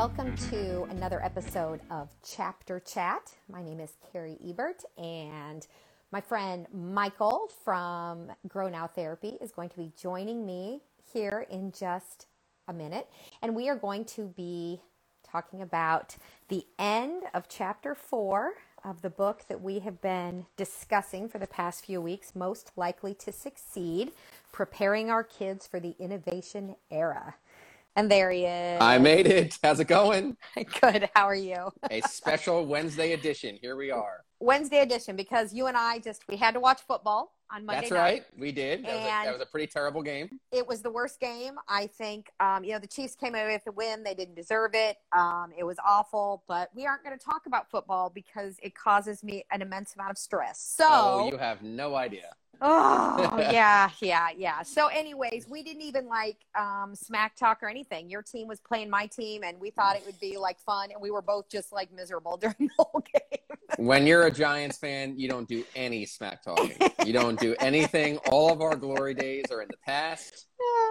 Welcome mm-hmm. to another episode of Chapter Chat. My name is Carrie Ebert, and my friend Michael from Grow Now Therapy is going to be joining me here in just a minute. And we are going to be talking about the end of chapter four of the book that we have been discussing for the past few weeks Most Likely to Succeed Preparing Our Kids for the Innovation Era. And there he is. I made it. How's it going? Good. How are you? A special Wednesday edition. Here we are. Wednesday edition because you and I just we had to watch football on Monday. That's night. right. We did. That was, a, that was a pretty terrible game. It was the worst game. I think um, you know the Chiefs came away with the win. They didn't deserve it. Um, it was awful. But we aren't going to talk about football because it causes me an immense amount of stress. So Oh, you have no idea. Oh, yeah, yeah, yeah. So, anyways, we didn't even like um, smack talk or anything. Your team was playing my team, and we thought it would be like fun, and we were both just like miserable during the whole game. When you're a Giants fan, you don't do any smack talking. You don't do anything. All of our glory days are in the past.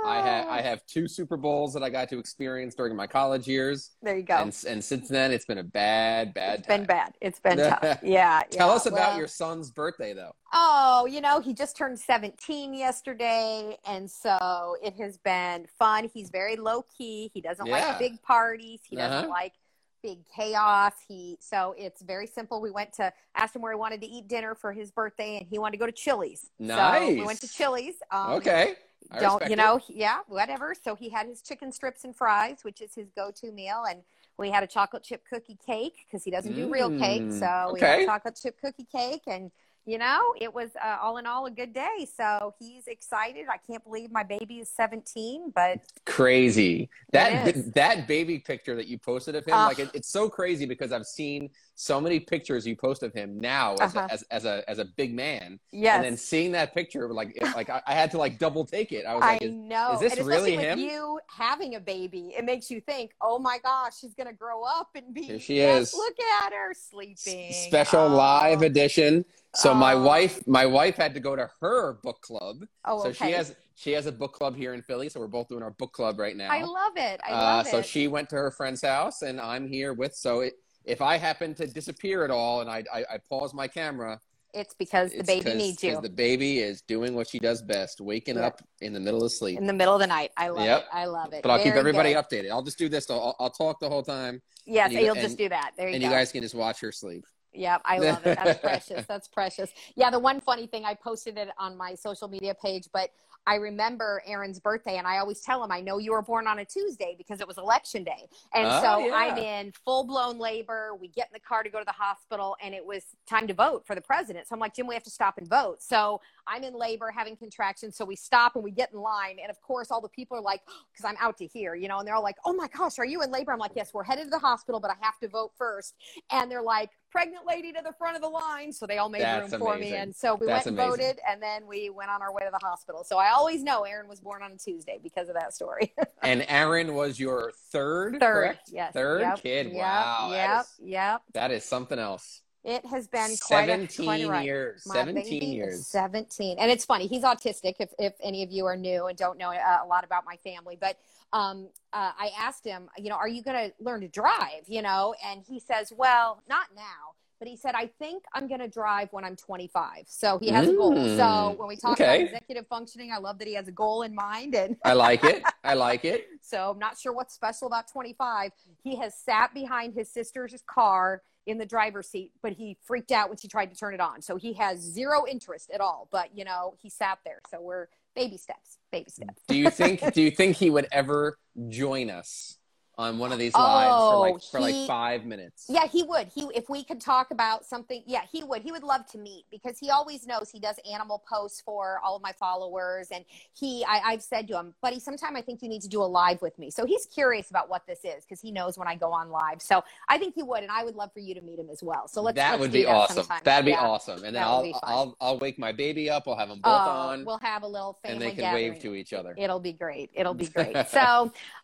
I have I have two Super Bowls that I got to experience during my college years, There you go. and and since then it's been a bad bad it's been bad. It's been tough. Yeah. Tell yeah. us about Well, your son's birthday, though. Oh, you know, he just turned 17 yesterday. And so it has been fun. He's very low key. He doesn't Yeah. like big parties. He doesn't Uh-huh. like big chaos. He, so it's very simple. We went to, asked him where he wanted to eat dinner for his birthday and he wanted to go to Chili's. So we went to Chili's. Um, Okay. I don't you know he- yeah whatever so he had his chicken strips and fries which is his go-to meal and we had a chocolate chip cookie cake because he doesn't do real cake Mm, so we had okay. chocolate chip cookie cake and you know it was uh, all in all a good day so he's excited i can't believe my baby is 17 but crazy that that baby picture that you posted of him Ugh. like it, it's so crazy because i've seen so many pictures you post of him now as, Uh-huh. a, as, as a as a big man yes and then seeing that picture like it, like I, I had to like double take it i was I like is, know. is this and really with him? you having a baby, it makes you think, "Oh my gosh, she's gonna grow up and be." Here she yes, is. Look at her sleeping. special Oh. live edition so my Oh. wife my wife had to go to her book club Oh, so okay. she has she has a book club here in philly so we're both doing our book club right now I love it. I Uh, love so it. she went to her friend's house, and I'm here with. So it, if I happen to disappear at all, and I, I, I pause my camera, It's because the it's baby needs you The baby is doing what she does best, waking Yep. up in the middle of sleep. in the middle of the night. I love Yep. it. I love it. But I'll keep everybody good. updated. I'll just do this. I'll, I'll talk the whole time, Yes, and you- you'll and- just do that. There you go. and go. you guys can just watch her sleep. Yep, I love it. That's precious. That's precious. Yeah, the one funny thing I posted it on my social media page, but I remember Aaron's birthday, and I always tell him, I know you were born on a Tuesday because it was election day. And Oh, so yeah. I'm in full blown labor. We get in the car to go to the hospital, and it was time to vote for the president. So I'm like, Jim, we have to stop and vote. So I'm in labor having contractions. So we stop and we get in line. And of course, all the people are like, oh, because I'm out to here, you know, and they're all like, oh my gosh, are you in labor? I'm like, yes, we're headed to the hospital, but I have to vote first. And they're like, pregnant lady to the front of the line. So they all made That's room for me. And so we That's went and amazing. voted, and then we went on our way to the hospital. So I always know Aaron was born on a Tuesday because of that story. And Aaron was your third, Third, correct? yes. Third Yep, kid. Yep, wow. Yep. That, is, Yep. that is something else. It has been quite a, 17 quite a years. My 17 baby is years. 17. And it's funny. He's autistic, if, if any of you are new and don't know uh, a lot about my family. But um, uh, I asked him, you know, are you going to learn to drive? You know, and he says, well, not now. But he said, I think I'm going to drive when I'm 25. So he has a goal. Mm, So when we talk okay. about executive functioning, I love that he has a goal in mind. And I like it. I like it. so I'm not sure what's special about 25. He has sat behind his sister's car in the driver's seat, but he freaked out when she tried to turn it on. So he has zero interest at all. But you know, he sat there. So we're baby steps, baby steps. Do you think? do you think he would ever join us on one of these lives for Oh, like for he- like five minutes? Yeah, he would. He if we could talk about something, yeah, he would. He would love to meet because he always knows he does animal posts for all of my followers, and he I, I've said to him, buddy, sometime I think you need to do a live with me. So he's curious about what this is because he knows when I go on live. So I think he would, and I would love for you to meet him as well. So let's that let's would be that awesome. sometime. That'd be Yeah. awesome. And then I'll. I'll I'll wake my baby up. We'll have them both Oh, on, we'll have a little family and they can gathering. wave to each other. It'll be great. It'll be great. so,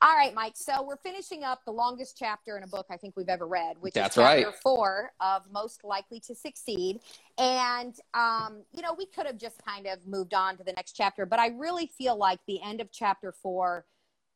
all right, Mike. So we're finishing up the longest chapter in a book I think we've ever read, which That's is chapter right. four of Most Likely to Succeed. And um, you know, we could have just kind of moved on to the next chapter, but I really feel like the end of chapter four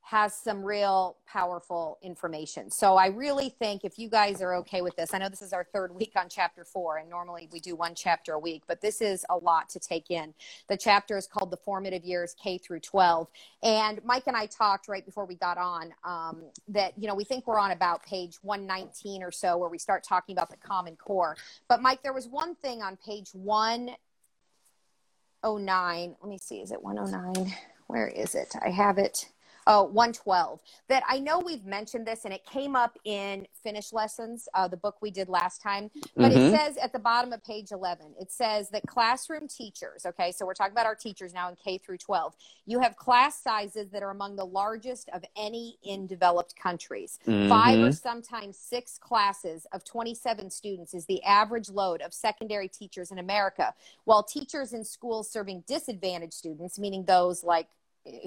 has some real powerful information. So I really think if you guys are okay with this, I know this is our third week on chapter four, and normally we do one chapter a week, but this is a lot to take in. The chapter is called The Formative Years K through 12. And Mike and I talked right before we got on um, that, you know, we think we're on about page 119 or so where we start talking about the Common Core. But Mike, there was one thing on page 109. Let me see, is it 109? Where is it? I have it Oh, 112. That I know we've mentioned this and it came up in Finnish Lessons, uh, the book we did last time. But mm-hmm. it says at the bottom of page 11, it says that classroom teachers, okay, so we're talking about our teachers now in K through 12, you have class sizes that are among the largest of any in developed countries. Mm-hmm. Five or sometimes six classes of 27 students is the average load of secondary teachers in America, while teachers in schools serving disadvantaged students, meaning those like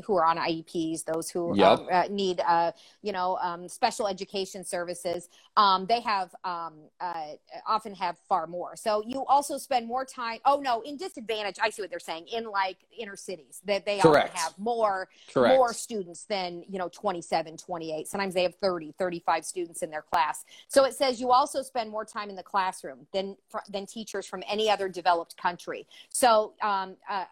who are on IEPs, those who yep. um, uh, need, uh, you know, um, special education services, um, they have um, uh, often have far more. So you also spend more time. Oh no, in disadvantage, I see what they're saying. In like inner cities, that they, they often have more Correct. more students than you know 27, 28. Sometimes they have 30, 35 students in their class. So it says you also spend more time in the classroom than than teachers from any other developed country. So um, uh,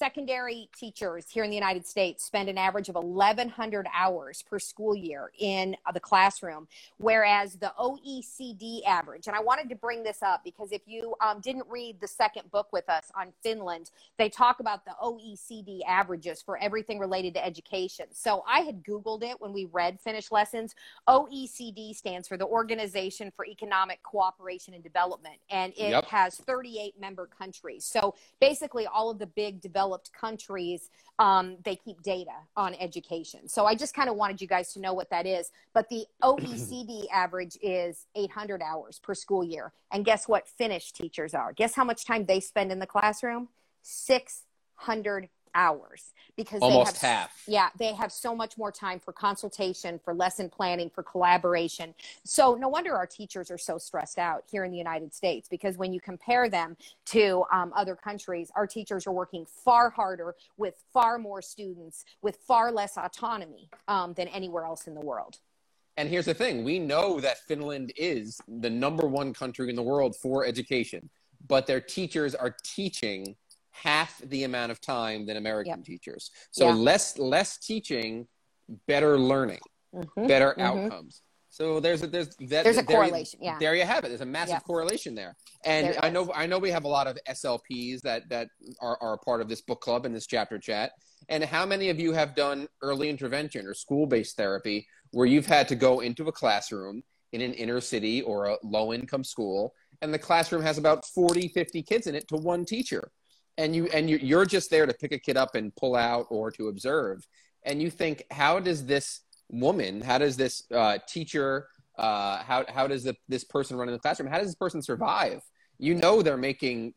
secondary teachers here in the United States spend an average of 1,100 hours per school year in uh, the classroom, whereas the OECD average, and I wanted to bring this up because if you um, didn't read the second book with us on Finland, they talk about the OECD averages for everything related to education. So I had Googled it when we read Finnish lessons. OECD stands for the Organization for Economic Cooperation and Development, and it yep. has 38 member countries. So basically, all of the big developed developed countries, um, they keep data on education. So I just kind of wanted you guys to know what that is. But the OECD average is 800 hours per school year. And guess what Finnish teachers are? Guess how much time they spend in the classroom? 600 hours because almost they have, half. Yeah, they have so much more time for consultation, for lesson planning, for collaboration. So no wonder our teachers are so stressed out here in the United States because when you compare them to um, other countries, our teachers are working far harder with far more students with far less autonomy um, than anywhere else in the world. And here's the thing we know that Finland is the number one country in the world for education, but their teachers are teaching half the amount of time than American yep. teachers. So yeah. less less teaching, better learning, mm-hmm. better mm-hmm. outcomes. So there's a there's that, there's a there, correlation. Yeah, there you have it. There's a massive yep. correlation there. And there I know I know we have a lot of SLPs that that are are part of this book club and this chapter chat. And how many of you have done early intervention or school based therapy where you've had to go into a classroom in an inner city or a low income school and the classroom has about 40 50 kids in it to one teacher and you and you, you're just there to pick a kid up and pull out or to observe and you think how does this woman how does this uh, teacher uh, how, how does the, this person run in the classroom how does this person survive you know they're making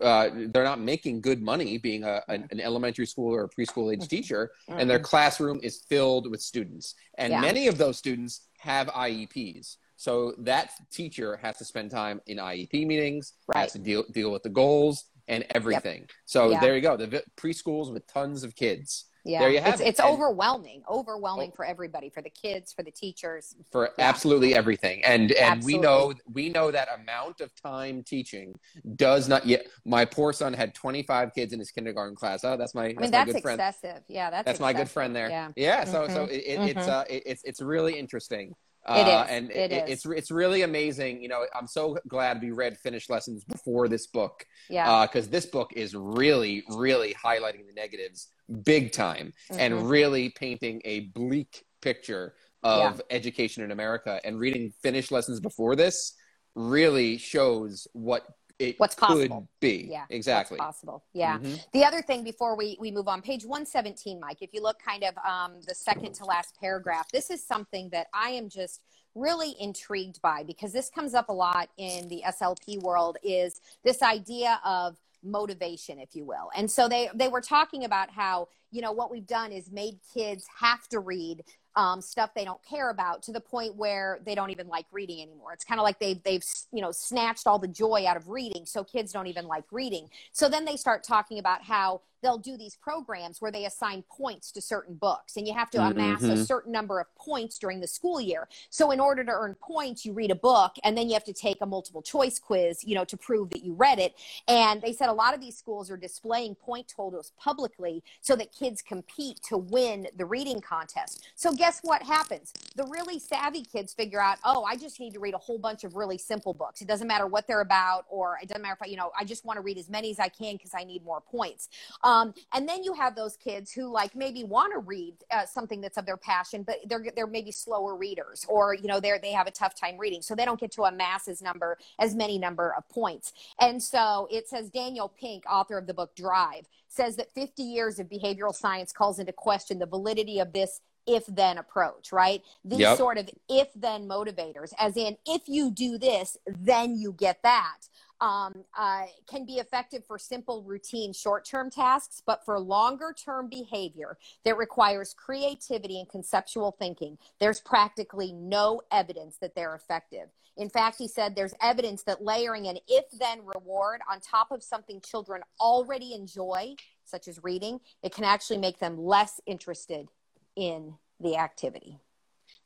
uh, they're not making good money being a, an, an elementary school or a preschool age mm-hmm. teacher and their classroom is filled with students and yeah. many of those students have ieps so that teacher has to spend time in iep meetings right. has to deal, deal with the goals and everything. Yep. So yeah. there you go. The preschools with tons of kids. Yeah, there you have it's, it. It's and, overwhelming, overwhelming oh, for everybody, for the kids, for the teachers, for yeah. absolutely everything. And and absolutely. we know we know that amount of time teaching does not yet. My poor son had 25 kids in his kindergarten class. Oh, that's my. That's I mean, my that's good friend. excessive. Yeah, that's. That's excessive. my good friend there. Yeah. Yeah. So mm-hmm. so it, it, mm-hmm. it's uh it, it's it's really interesting. Uh, it is. and it, it is. it's it's really amazing. You know, I'm so glad we read Finnish lessons before this book. Yeah. Because uh, this book is really, really highlighting the negatives big time mm-hmm. and really painting a bleak picture of yeah. education in America. And reading Finnish lessons before this really shows what it what's possible. be. Yeah exactly. possible. Yeah. Mm-hmm. the other thing before we we move on page 117 mike if you look kind of um, the second to last paragraph this is something that i am just really intrigued by because this comes up a lot in the slp world is this idea of motivation if you will. And so they they were talking about how you know what we've done is made kids have to read um, stuff they don't care about to the point where they don't even like reading anymore. It's kind of like they've they've you know snatched all the joy out of reading, so kids don't even like reading. So then they start talking about how they'll do these programs where they assign points to certain books and you have to amass mm-hmm. a certain number of points during the school year. So in order to earn points, you read a book and then you have to take a multiple choice quiz, you know, to prove that you read it. And they said a lot of these schools are displaying point totals publicly so that kids compete to win the reading contest. So guess what happens? The really savvy kids figure out, oh, I just need to read a whole bunch of really simple books. It doesn't matter what they're about, or it doesn't matter if I, you know, I just want to read as many as I can because I need more points. Um, and then you have those kids who like maybe want to read uh, something that's of their passion, but they're they're maybe slower readers, or you know, they're they have a tough time reading, so they don't get to amass as number as many number of points. And so it says Daniel Pink, author of the book Drive, says that 50 years of behavioral science calls into question the validity of this if then approach, right? These yep. sort of if then motivators, as in, if you do this, then you get that. Um, uh, can be effective for simple, routine, short term tasks, but for longer term behavior that requires creativity and conceptual thinking, there's practically no evidence that they're effective. In fact, he said there's evidence that layering an if then reward on top of something children already enjoy, such as reading, it can actually make them less interested in the activity.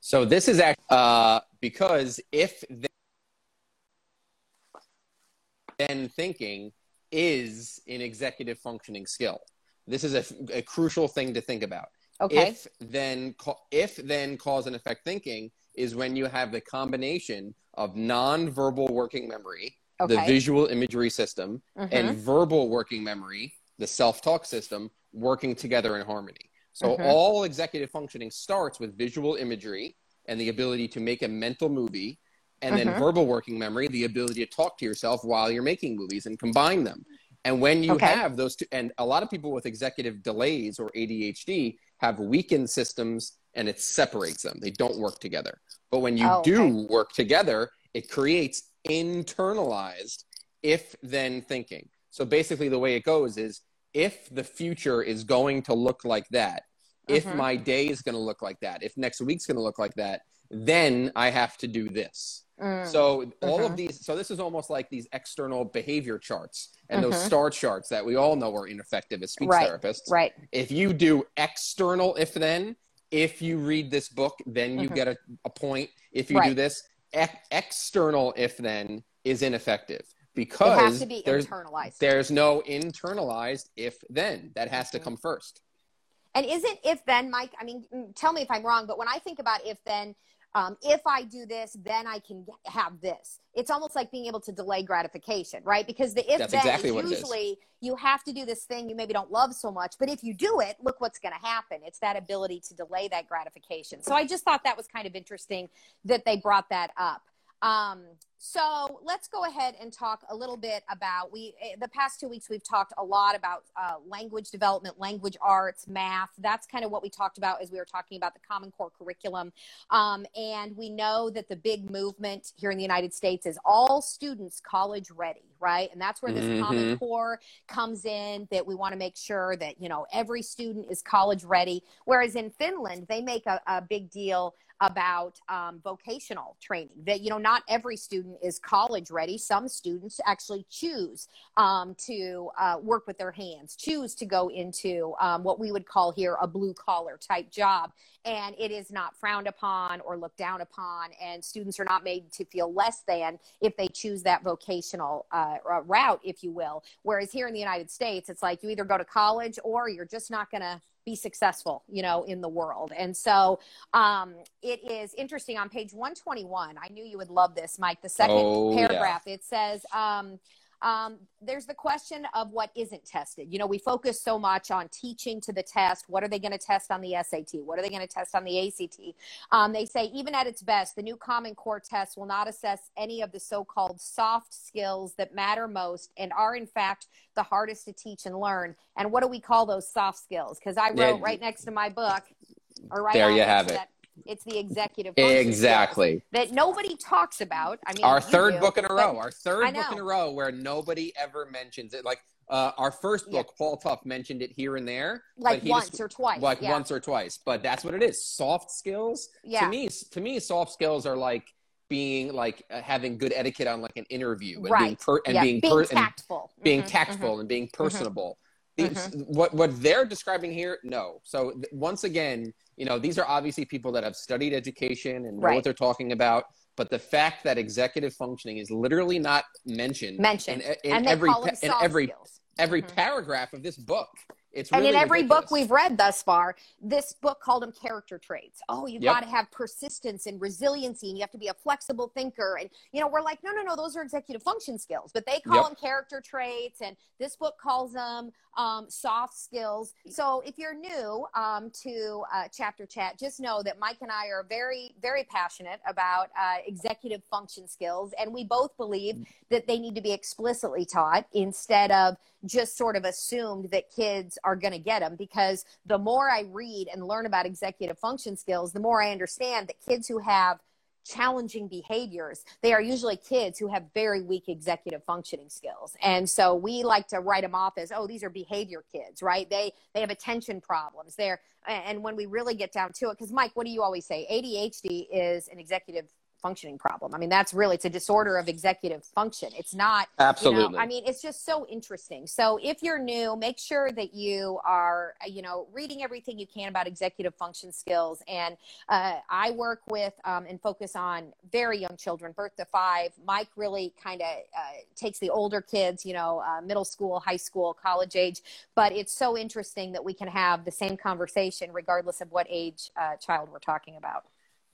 So this is uh, because if then thinking is an executive functioning skill. This is a, a crucial thing to think about. Okay. If then if then cause and effect thinking is when you have the combination of nonverbal working memory, okay. the visual imagery system, mm-hmm. and verbal working memory, the self-talk system, working together in harmony. So mm-hmm. all executive functioning starts with visual imagery and the ability to make a mental movie, and mm-hmm. then verbal working memory, the ability to talk to yourself while you're making movies and combine them. And when you okay. have those two, and a lot of people with executive delays or ADHD have weakened systems and it separates them. They don't work together. But when you oh, okay. do work together, it creates internalized if then thinking. So basically, the way it goes is if the future is going to look like that, if mm-hmm. my day is going to look like that, if next week's going to look like that, then I have to do this. Mm. So all of mm-hmm. these, so this is almost like these external behavior charts and mm-hmm. those star charts that we all know are ineffective as speech right. therapists. Right. If you do external if then, if you read this book, then you mm-hmm. get a, a, point. If you right. do this, e- external if then is ineffective because it has to be there's, internalized. There's no internalized if then. That has to mm-hmm. come first. And isn't if then, Mike? I mean, tell me if I'm wrong, but when I think about if then, um, if I do this, then I can have this. It's almost like being able to delay gratification, right? Because the if That's then exactly is usually you have to do this thing you maybe don't love so much, but if you do it, look what's going to happen. It's that ability to delay that gratification. So I just thought that was kind of interesting that they brought that up. Um, so let's go ahead and talk a little bit about we eh, the past two weeks we've talked a lot about uh, language development language arts math. That's kind of what we talked about as we were talking about the common core curriculum. Um, and we know that the big movement here in the united states is all students college ready right? And that's where this mm-hmm. common core comes in that we want to make sure that you know every student is college ready. Whereas in finland they make a, a big deal about um, vocational training that you know not every student is college ready. Some students actually choose um, to uh, work with their hands choose to go into um, what we would call here a blue collar type job and it is not frowned upon or looked down upon and students are not made to feel less than if they choose that vocational uh, route if you will. Whereas here in the united states it's like you either go to college or you're just not going to be successful, you know, in the world. And so um, it is interesting on page 121. I knew you would love this, Mike. The second oh, paragraph, yeah. it says, um, um, there's the question of what isn't tested. You know, we focus so much on teaching to the test. What are they going to test on the SAT? What are they going to test on the ACT? Um, they say, even at its best, the new Common Core test will not assess any of the so called soft skills that matter most and are, in fact, the hardest to teach and learn. And what do we call those soft skills? Because I wrote yeah. right next to my book, or right there you have it. That, it's the executive exactly that nobody talks about. I mean, our third do, book in a row, our third book in a row where nobody ever mentions it. Like uh, our first book, yeah. Paul Tough mentioned it here and there, like once just, or twice, like yeah. once or twice. But that's what it is. Soft skills. Yeah. To me, to me, soft skills are like being like uh, having good etiquette on like an interview and right. being per- and yeah. being, being per- tactful, being mm-hmm. tactful mm-hmm. and being mm-hmm. personable. mm-hmm. what what they're describing here, no. So th- once again, you know, these are obviously people that have studied education and know right. what they're talking about. But the fact that executive functioning is literally not mentioned, mentioned in, in every in every skills. every mm-hmm. paragraph of this book, it's and in every ridiculous. book we've read thus far, this book called them character traits. Oh, you yep. got to have persistence and resiliency, and you have to be a flexible thinker. And you know, we're like, no, no, no, those are executive function skills, but they call yep. them character traits, and this book calls them um, soft skills. So if you're new um, to uh, Chapter Chat, just know that Mike and I are very, very passionate about uh, executive function skills, and we both believe that they need to be explicitly taught instead of just sort of assumed that kids are going to get them because the more I read and learn about executive function skills, the more I understand that kids who have challenging behaviors, they are usually kids who have very weak executive functioning skills. And so we like to write them off as, oh, these are behavior kids, right? They they have attention problems. They're and when we really get down to it, because Mike, what do you always say? ADHD is an executive functioning problem. I mean, that's really it's a disorder of executive function. It's not absolutely. You know, I mean, it's just so interesting. So if you're new, make sure that you are you know reading everything you can about executive function skills. And uh, I work with um, and focus on very young children, birth to five. Mike really kind of uh, takes the older kids, you know, uh, middle school, high school, college age. But it's so interesting that we can have the same conversation regardless of what age uh, child we're talking about.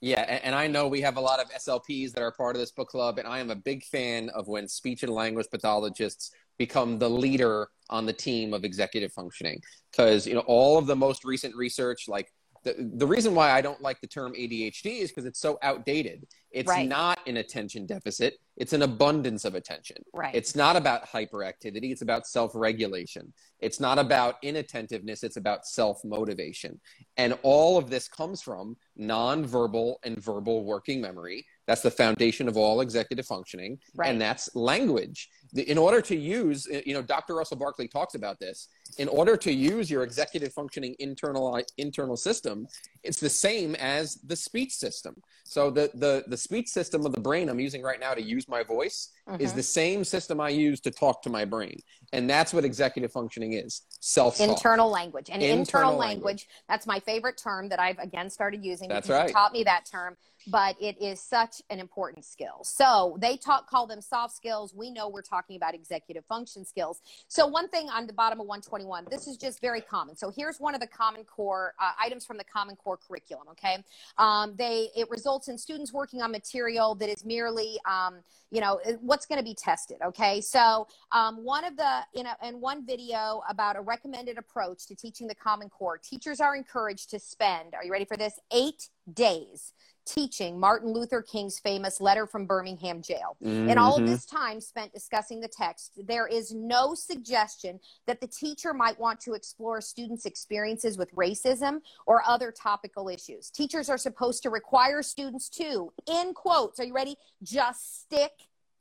Yeah, and, I know we have a lot of SLPs that are part of this book club, and I am a big fan of when speech and language pathologists become the leader on the team of executive functioning. Because you know all of the most recent research, like the, the reason why I don't like the term ADHD is because it's so outdated. It's right. not an attention deficit, it's an abundance of attention. Right. It's not about hyperactivity, it's about self regulation. It's not about inattentiveness, it's about self motivation. And all of this comes from nonverbal and verbal working memory. That's the foundation of all executive functioning. Right. And that's language. In order to use, uh, you know, Dr. Russell Barkley talks about this. In order to use your executive functioning internal internal system, it's the same as the speech system. So the the the speech system of the brain I'm using right now to use my voice mm-hmm. is the same system I use to talk to my brain. And that's what executive functioning is. Self internal language. And internal, internal language, language, that's my favorite term that I've again started using that's right. you taught me that term but it is such an important skill. So they talk, call them soft skills. We know we're talking about executive function skills. So one thing on the bottom of 121, this is just very common. So here's one of the Common Core uh, items from the Common Core curriculum. Okay, um, they it results in students working on material that is merely, um, you know, what's going to be tested. Okay, so um, one of the you know, in one video about a recommended approach to teaching the Common Core, teachers are encouraged to spend. Are you ready for this? Eight days teaching Martin Luther King's famous letter from Birmingham jail. Mm-hmm. And all of mm-hmm. this time spent discussing the text, there is no suggestion that the teacher might want to explore students' experiences with racism or other topical issues. Teachers are supposed to require students to, in quotes, are you ready? Just stick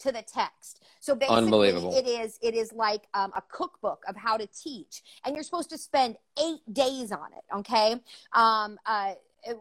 to the text. So basically, it is it is like um, a cookbook of how to teach, and you're supposed to spend eight days on it. Okay. Um, uh, it,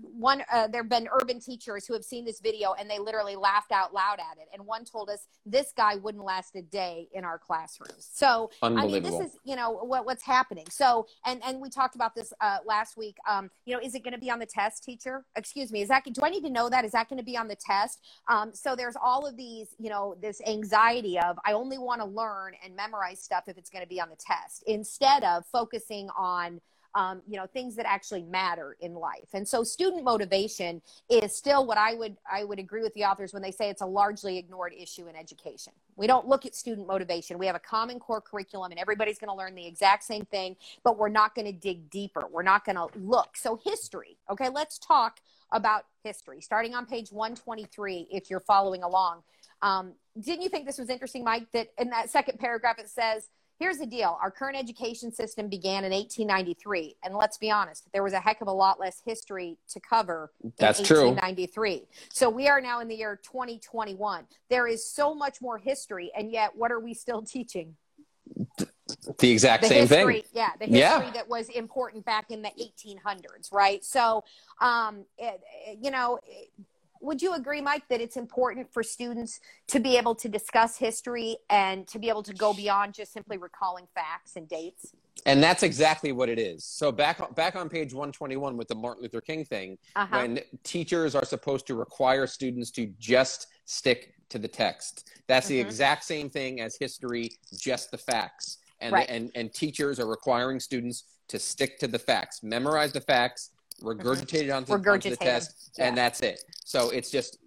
one uh, there have been urban teachers who have seen this video and they literally laughed out loud at it. And one told us this guy wouldn't last a day in our classrooms. So i mean this is you know what, what's happening. So and and we talked about this uh, last week. Um, you know is it going to be on the test teacher? Excuse me is that do i need to know that? Is that going to be on the test? Um, so there's all of these you know this anxiety of i only want to learn and memorize stuff if it's going to be on the test instead of focusing on um, you know things that actually matter in life. And so student motivation is still what i would i would agree with the authors when they say it's a largely ignored issue in education. We don't look at student motivation. We have a common core curriculum and everybody's going to learn the exact same thing but we're not going to dig deeper. We're not going to look. So history okay let's talk about history. Starting on page 123 if you're following along. Um, didn't you think this was interesting mike that in that second paragraph it says here's the deal. Our current education system began in 1893 and let's be honest there was a heck of a lot less history to cover that's 1893 true. so we are now in the year 2021 there is so much more history and yet what are we still teaching? The exact the same history, thing yeah the history yeah. that was important back in the 1800s right? So um it, you know would you agree, Mike, that it's important for students to be able to discuss history and to be able to go beyond just simply recalling facts and dates? And that's exactly what it is. So back back on page 121 with the Martin Luther King thing, uh-huh. when teachers are supposed to require students to just stick to the text. That's mm-hmm. the exact same thing as history, just the facts. And, right. and and teachers are requiring students to stick to the facts, memorize the facts, regurgitate it onto, onto the test, yeah. and that's it. So it's just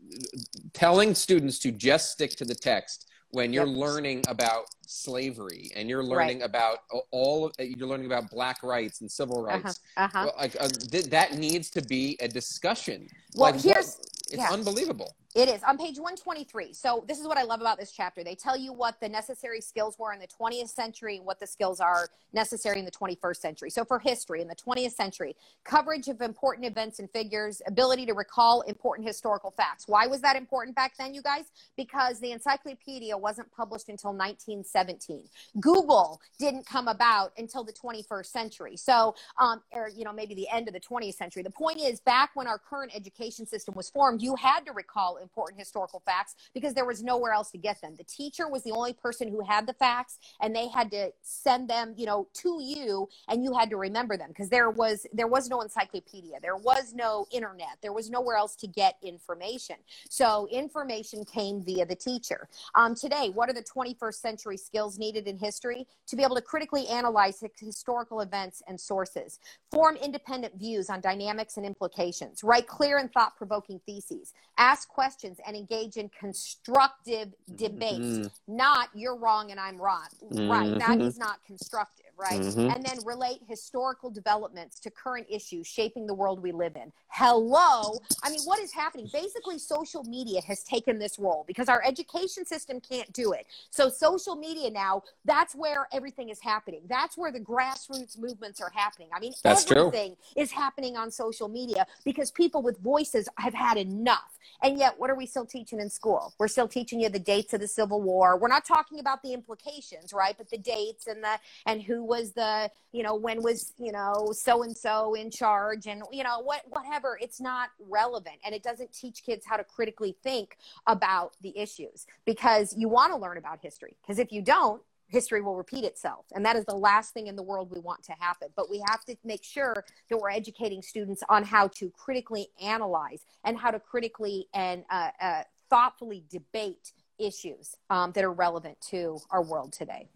telling students to just stick to the text when you're yep. learning about slavery and you're learning right. about all of, you're learning about black rights and civil uh-huh. rights uh-huh. Uh-huh. like uh, th- that needs to be a discussion well like, here's what, it's yeah. unbelievable it is on page 123. So, this is what I love about this chapter. They tell you what the necessary skills were in the 20th century and what the skills are necessary in the 21st century. So, for history in the 20th century, coverage of important events and figures, ability to recall important historical facts. Why was that important back then, you guys? Because the encyclopedia wasn't published until 1917. Google didn't come about until the 21st century. So, um, or, you know, maybe the end of the 20th century. The point is, back when our current education system was formed, you had to recall important historical facts because there was nowhere else to get them. The teacher was the only person who had the facts and they had to send them, you know, to you and you had to remember them because there was there was no encyclopedia. There was no internet. There was nowhere else to get information. So information came via the teacher. Um, today, what are the 21st century skills needed in history? To be able to critically analyze historical events and sources, form independent views on dynamics and implications, write clear and thought provoking theses, ask questions questions and engage in constructive debate, mm-hmm. not you're wrong and I'm wrong. Mm-hmm. Right. That mm-hmm. is not constructive right? Mm-hmm. And then relate historical developments to current issues shaping the world we live in. Hello. I mean, what is happening? Basically, social media has taken this role because our education system can't do it. So, social media now, that's where everything is happening. That's where the grassroots movements are happening. I mean, that's everything true. is happening on social media because people with voices have had enough. And yet, what are we still teaching in school? We're still teaching you the dates of the Civil War. We're not talking about the implications, right? But the dates and the and who was the you know when was you know so and so in charge and you know what whatever. It's not relevant and it doesn't teach kids how to critically think about the issues because you want to learn about history because if you don't history will repeat itself. And that is the last thing in the world we want to happen. But we have to make sure that we're educating students on how to critically analyze and how to critically and uh, uh, thoughtfully debate issues um, that are relevant to our world today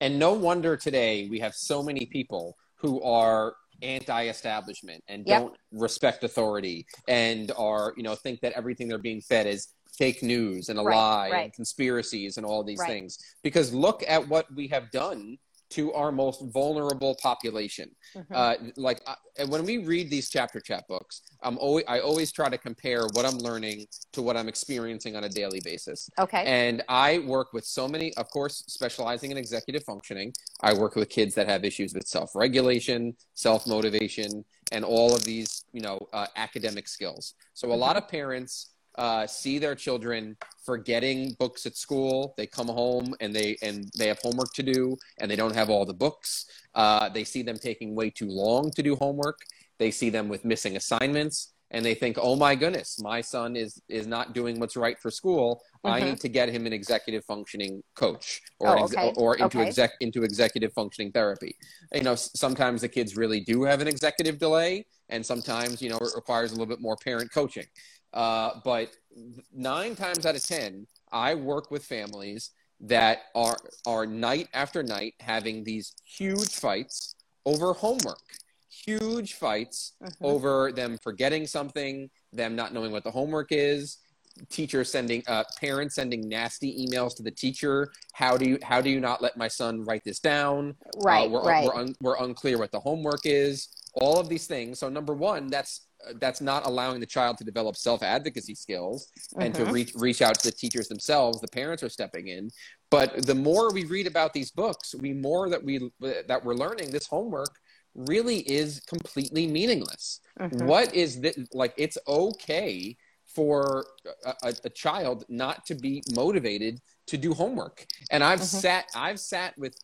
and no wonder today we have so many people who are anti-establishment and yep. don't respect authority and are you know think that everything they're being fed is fake news and a right, lie right. and conspiracies and all these right. things because look at what we have done to our most vulnerable population. Mm-hmm. Uh, like uh, when we read these chapter chat books, I'm always I always try to compare what I'm learning to what I'm experiencing on a daily basis. Okay. And I work with so many, of course, specializing in executive functioning. I work with kids that have issues with self-regulation, self-motivation, and all of these, you know, uh, academic skills. So a mm-hmm. lot of parents uh, see their children forgetting books at school. They come home and they and they have homework to do, and they don't have all the books. Uh, they see them taking way too long to do homework. They see them with missing assignments, and they think, "Oh my goodness, my son is is not doing what's right for school. Mm-hmm. I need to get him an executive functioning coach or oh, okay. or into okay. exec into executive functioning therapy." You know, sometimes the kids really do have an executive delay, and sometimes you know it requires a little bit more parent coaching. Uh, but nine times out of ten, I work with families that are are night after night having these huge fights over homework, huge fights mm-hmm. over them forgetting something, them not knowing what the homework is, teachers sending uh, parents sending nasty emails to the teacher how do you how do you not let my son write this down right uh, we're, right. We're, un, we're unclear what the homework is all of these things so number one that's that's not allowing the child to develop self advocacy skills and to mm-hmm. reach reach out to the teachers themselves. The parents are stepping in, but the more we read about these books, we more that we that we're learning this homework really is completely meaningless. Mm-hmm. What is this? Like, it's okay for a, a, a, child not to be motivated to do homework. And I've mm-hmm. sat I've sat with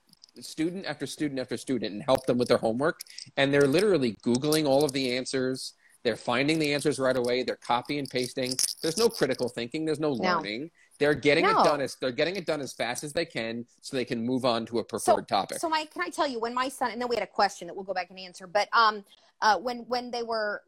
student after student after student and help them with their homework and they're literally googling all of the answers They're finding the answers right away. They're copy and pasting. There's no critical thinking. There's no No. learning. They're getting No. it done as they're getting it done as fast as they can, so they can move on to a so, preferred topic. So, Mike, can I tell you when my son, and then we had a question that we'll go back and answer, but um, uh, when when they were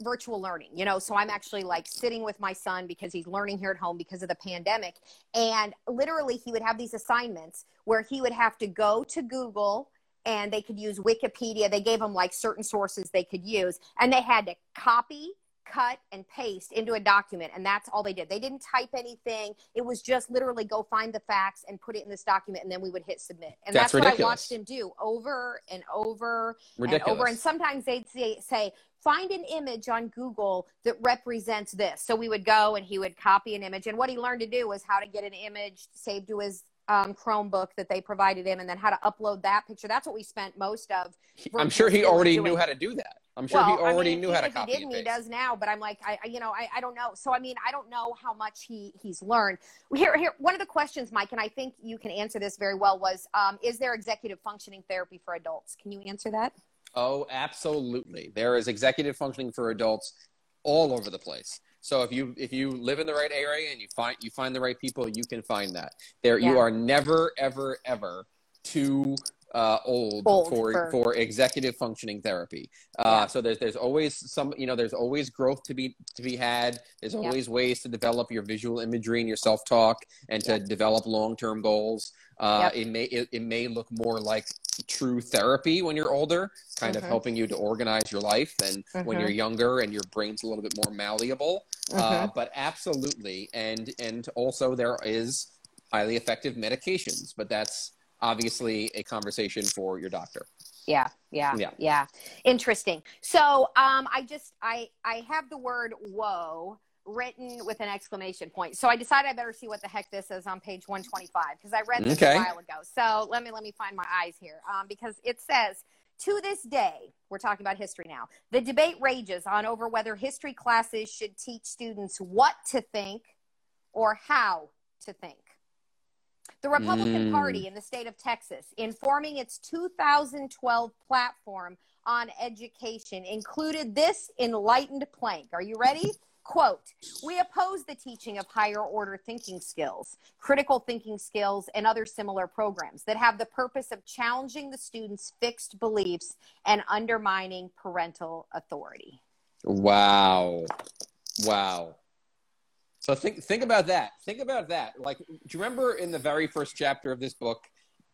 virtual learning, you know, so I'm actually like sitting with my son because he's learning here at home because of the pandemic, and literally he would have these assignments where he would have to go to Google. And they could use Wikipedia. They gave him like certain sources they could use, and they had to copy, cut, and paste into a document. And that's all they did. They didn't type anything. It was just literally go find the facts and put it in this document, and then we would hit submit. And That's that's, what I watched him do over and over Ridiculous. and over. And sometimes they'd say, say, find an image on Google that represents this. So we would go and he would copy an image. And what he learned to do was how to get an image saved to his um, Chromebook that they provided him and then how to upload that picture. That's what we spent most of. He- I'm sure he already doing. knew how to do that. I'm sure Well, he I already mean, knew how to copy he didn't, he does now. But I'm like, I, I- you know, I, I don't know. So I mean, I don't know how much he he's learned. Here, here. One of the questions, Mike, and I think you can answer this very well. Was um, is there executive functioning therapy for adults? Can you answer that? Oh, absolutely. There is executive functioning for adults all over the place. So if you if you live in the right area and you find you find the right people, you can find that. There you are never ever ever too uh, old, Old for, for- for executive functioning therapy. Uh, Yeah. So there's there's always some you know there's always growth to be to be had. There's Yeah. always ways to develop your visual imagery and your self talk and to Yeah. develop long term goals. Uh, Yep. It may it, it may look more like true therapy when you're older, kind of Mhm. helping you to organize your life, and when Mhm. you're younger and your brain's a little bit more malleable. Uh, Mm-hmm. but absolutely, and and also there is highly effective medications, but that's obviously a conversation for your doctor. Yeah, yeah, Yeah. yeah, Interesting. So, um, I just I I have the word "whoa" written with an exclamation point. So I decided I better see what the heck this is on page 125 because I read this Okay. a while ago. So let me let me find my eyes here um, because it says. To this day, we're talking about history now. The debate rages on over whether history classes should teach students what to think or how to think. The Republican Mm. Party in the state of Texas, in forming its 2012 platform on education, included this enlightened plank. Are you ready? Quote, we oppose the teaching of higher order thinking skills, critical thinking skills, and other similar programs that have the purpose of challenging the students' fixed beliefs and undermining parental authority. Wow, wow. So think think about that. Think about that. Like, do you remember in the very first chapter of this book,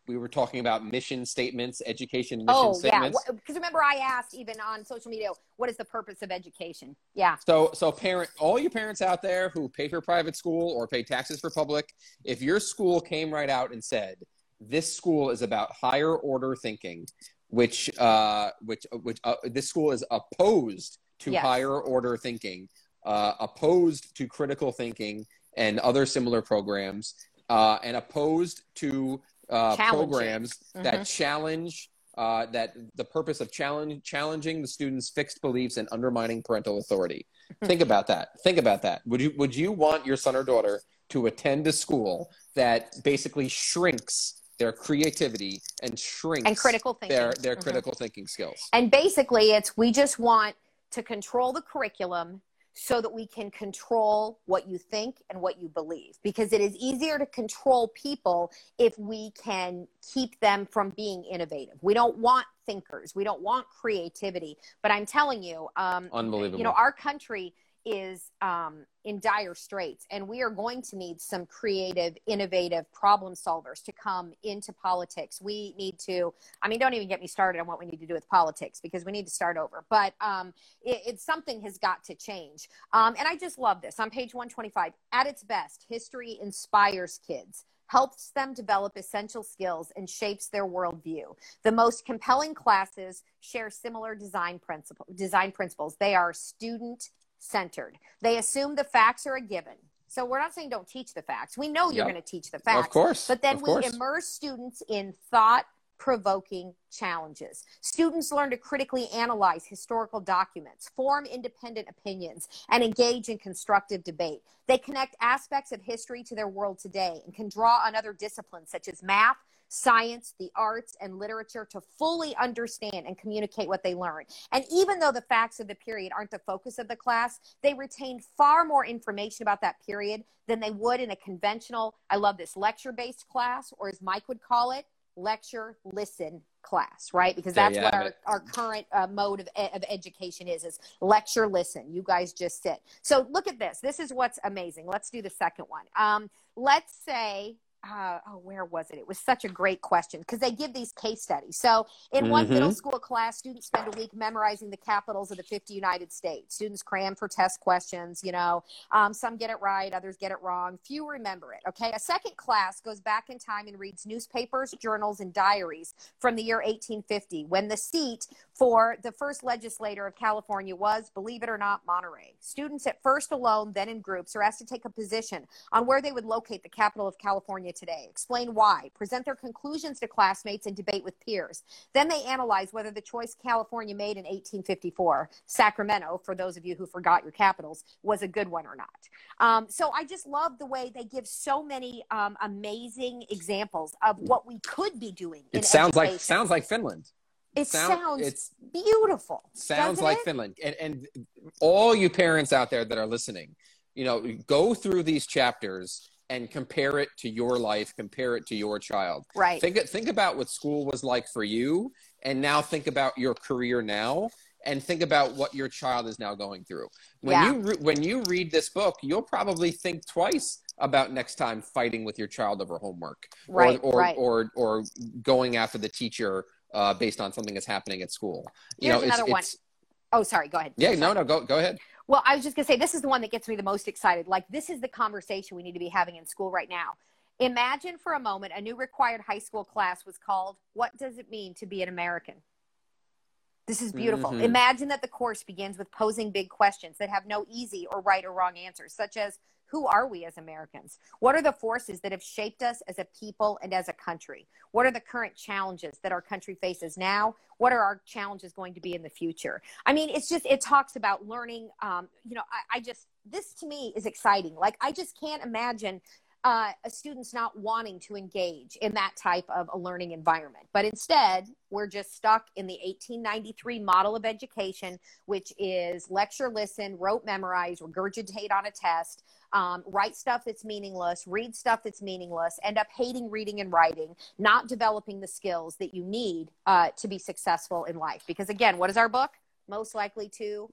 we were talking about mission statements, education mission Oh, yeah. Because remember, I asked even on social media, what is the purpose of education? Yeah. So, so parent, all you parents out there who pay for private school or pay taxes for public, if your school came right out and said, "This school is about higher order thinking," which, uh, which, which, uh, this school is opposed to Yes. higher order thinking, uh, opposed to critical thinking and other similar programs, uh, and opposed to uh, programs that challenge uh, that the purpose of challenge, challenging the students' fixed beliefs and undermining parental authority. Think about that. Think about that. Would you would you want your son or daughter to attend a school that basically shrinks their creativity and shrinks And critical thinking. their their Mhm. critical thinking skills? And basically, it's we just want to control the curriculum so that we can control what you think and what you believe. Because it is easier to control people if we can keep them from being innovative. We don't want thinkers, we don't want creativity. But I'm telling you, um, Unbelievable. you know, our country is um, in dire straits, and we are going to need some creative, innovative problem solvers to come into politics. We need to, I mean, don't even get me started on what we need to do with politics because we need to start over. But um, it, it's something has got to change. Um, and I just love this on page 125. At its best, history inspires kids helps them develop essential skills and shapes their worldview. The most compelling classes share similar design principle, design principles. They are student centered. They assume the facts are a given. So we're not saying don't teach the facts. We know you're Yep. going to teach the facts. Of course. But then we course. immerse students in thought provoking challenges. Students learn to critically analyze historical documents, form independent opinions, and engage in constructive debate. They connect aspects of history to their world today and can draw on other disciplines such as math, science, the arts, and literature to fully understand and communicate what they learn. And even though the facts of the period aren't the focus of the class, they retain far more information about that period than they would in a conventional, I love this, lecture based class, or as Mike would call it, lecture, listen class, right? Because that's what our, our current uh, mode of, of education is, is lecture, listen. You guys just sit. So look at this. This is what's amazing. Let's do the second one. Um, let's say uh, oh, where was it? It was such a great question because they give these case studies. So, in mm-hmm. one middle school class, students spend a week memorizing the capitals of the 50 United States. Students cram for test questions, you know. Um, some get it right, others get it wrong. Few remember it, okay? A second class goes back in time and reads newspapers, journals, and diaries from the year 1850 when the seat for the first legislator of California was, believe it or not, Monterey. Students at first alone, then in groups, are asked to take a position on where they would locate the capital of California today, explain why, present their conclusions to classmates, and debate with peers. Then they analyze whether the choice California made in 1854, Sacramento, for those of you who forgot your capitals, was a good one or not. Um, so I just love the way they give so many um, amazing examples of what we could be doing. It sounds education. like sounds like Finland. It sounds, sounds it's beautiful. Sounds like it? Finland. And, and all you parents out there that are listening, you know, go through these chapters and compare it to your life, compare it to your child. Right. Think think about what school was like for you, and now think about your career now, and think about what your child is now going through. When yeah. you re- when you read this book, you'll probably think twice about next time fighting with your child over homework, right? Or or right. or, or going after the teacher uh, based on something that's happening at school. You Here's know, another one. Oh, sorry. Go ahead. Yeah, no, no, go go ahead. Well, I was just going to say this is the one that gets me the most excited. Like this is the conversation we need to be having in school right now. Imagine for a moment a new required high school class was called "What does it mean to be an American?" This is beautiful. Mm-hmm. Imagine that the course begins with posing big questions that have no easy or right or wrong answers, such as who are we as Americans? What are the forces that have shaped us as a people and as a country? What are the current challenges that our country faces now? What are our challenges going to be in the future? I mean, it's just, it talks about learning. Um, you know, I, I just, this to me is exciting. Like, I just can't imagine uh, a students not wanting to engage in that type of a learning environment. But instead, we're just stuck in the 1893 model of education, which is lecture, listen, rote, memorize, regurgitate on a test, um, write stuff that's meaningless, read stuff that's meaningless, end up hating reading and writing, not developing the skills that you need uh, to be successful in life. Because again, what is our book? Most likely to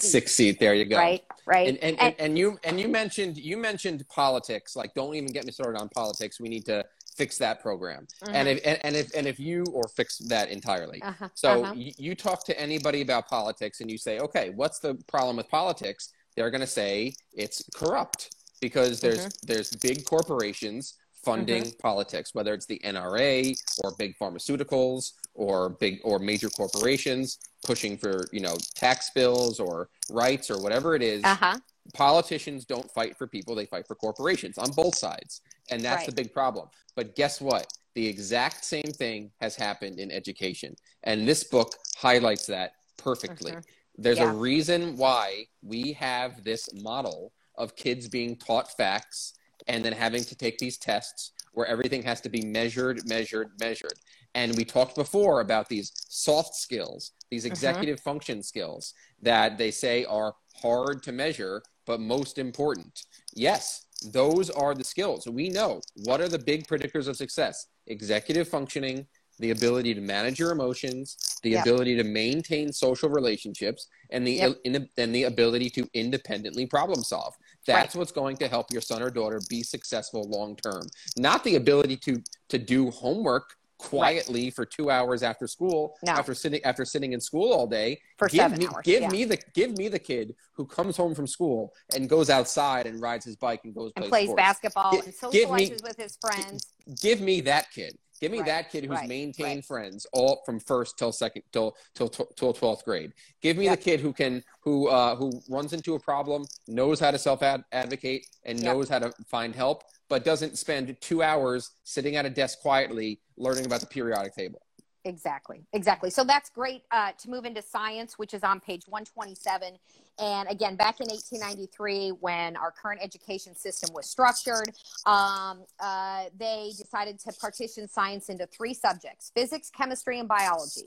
succeed. There you go. Right, right. And and, and and you and you mentioned you mentioned politics. Like, don't even get me started on politics. We need to fix that program. Mm-hmm. And if and, and, if and if you or fix that entirely. Uh-huh. So uh-huh. You, you talk to anybody about politics and you say, okay, what's the problem with politics? They're going to say it's corrupt because there's mm-hmm. there's big corporations funding mm-hmm. politics, whether it's the NRA or big pharmaceuticals or big or major corporations pushing for you know tax bills or rights or whatever it is. Uh-huh. Politicians don't fight for people; they fight for corporations on both sides, and that's right. the big problem. But guess what? The exact same thing has happened in education, and this book highlights that perfectly. Mm-hmm. There's yeah. a reason why we have this model of kids being taught facts and then having to take these tests where everything has to be measured, measured, measured. And we talked before about these soft skills, these uh-huh. executive uh-huh. function skills that they say are hard to measure, but most important. Yes, those are the skills. We know what are the big predictors of success executive functioning, the ability to manage your emotions, the yep. ability to maintain social relationships, and the yep. in, and the ability to independently problem solve. That's right. what's going to help your son or daughter be successful long term. Not the ability to to do homework quietly right. for two hours after school no. after sitting after sitting in school all day for give seven me, hours give yeah. me the give me the kid who comes home from school and goes outside and rides his bike and goes and plays, plays basketball and socializes me, with his friends give me that kid Give me right, that kid who's right, maintained right. friends all from first till second till till till twelfth grade. Give me yep. the kid who can who uh, who runs into a problem, knows how to self advocate, and yep. knows how to find help, but doesn't spend two hours sitting at a desk quietly learning about the periodic table. Exactly, exactly. So that's great uh, to move into science, which is on page 127. And again, back in 1893, when our current education system was structured, um, uh, they decided to partition science into three subjects physics, chemistry, and biology.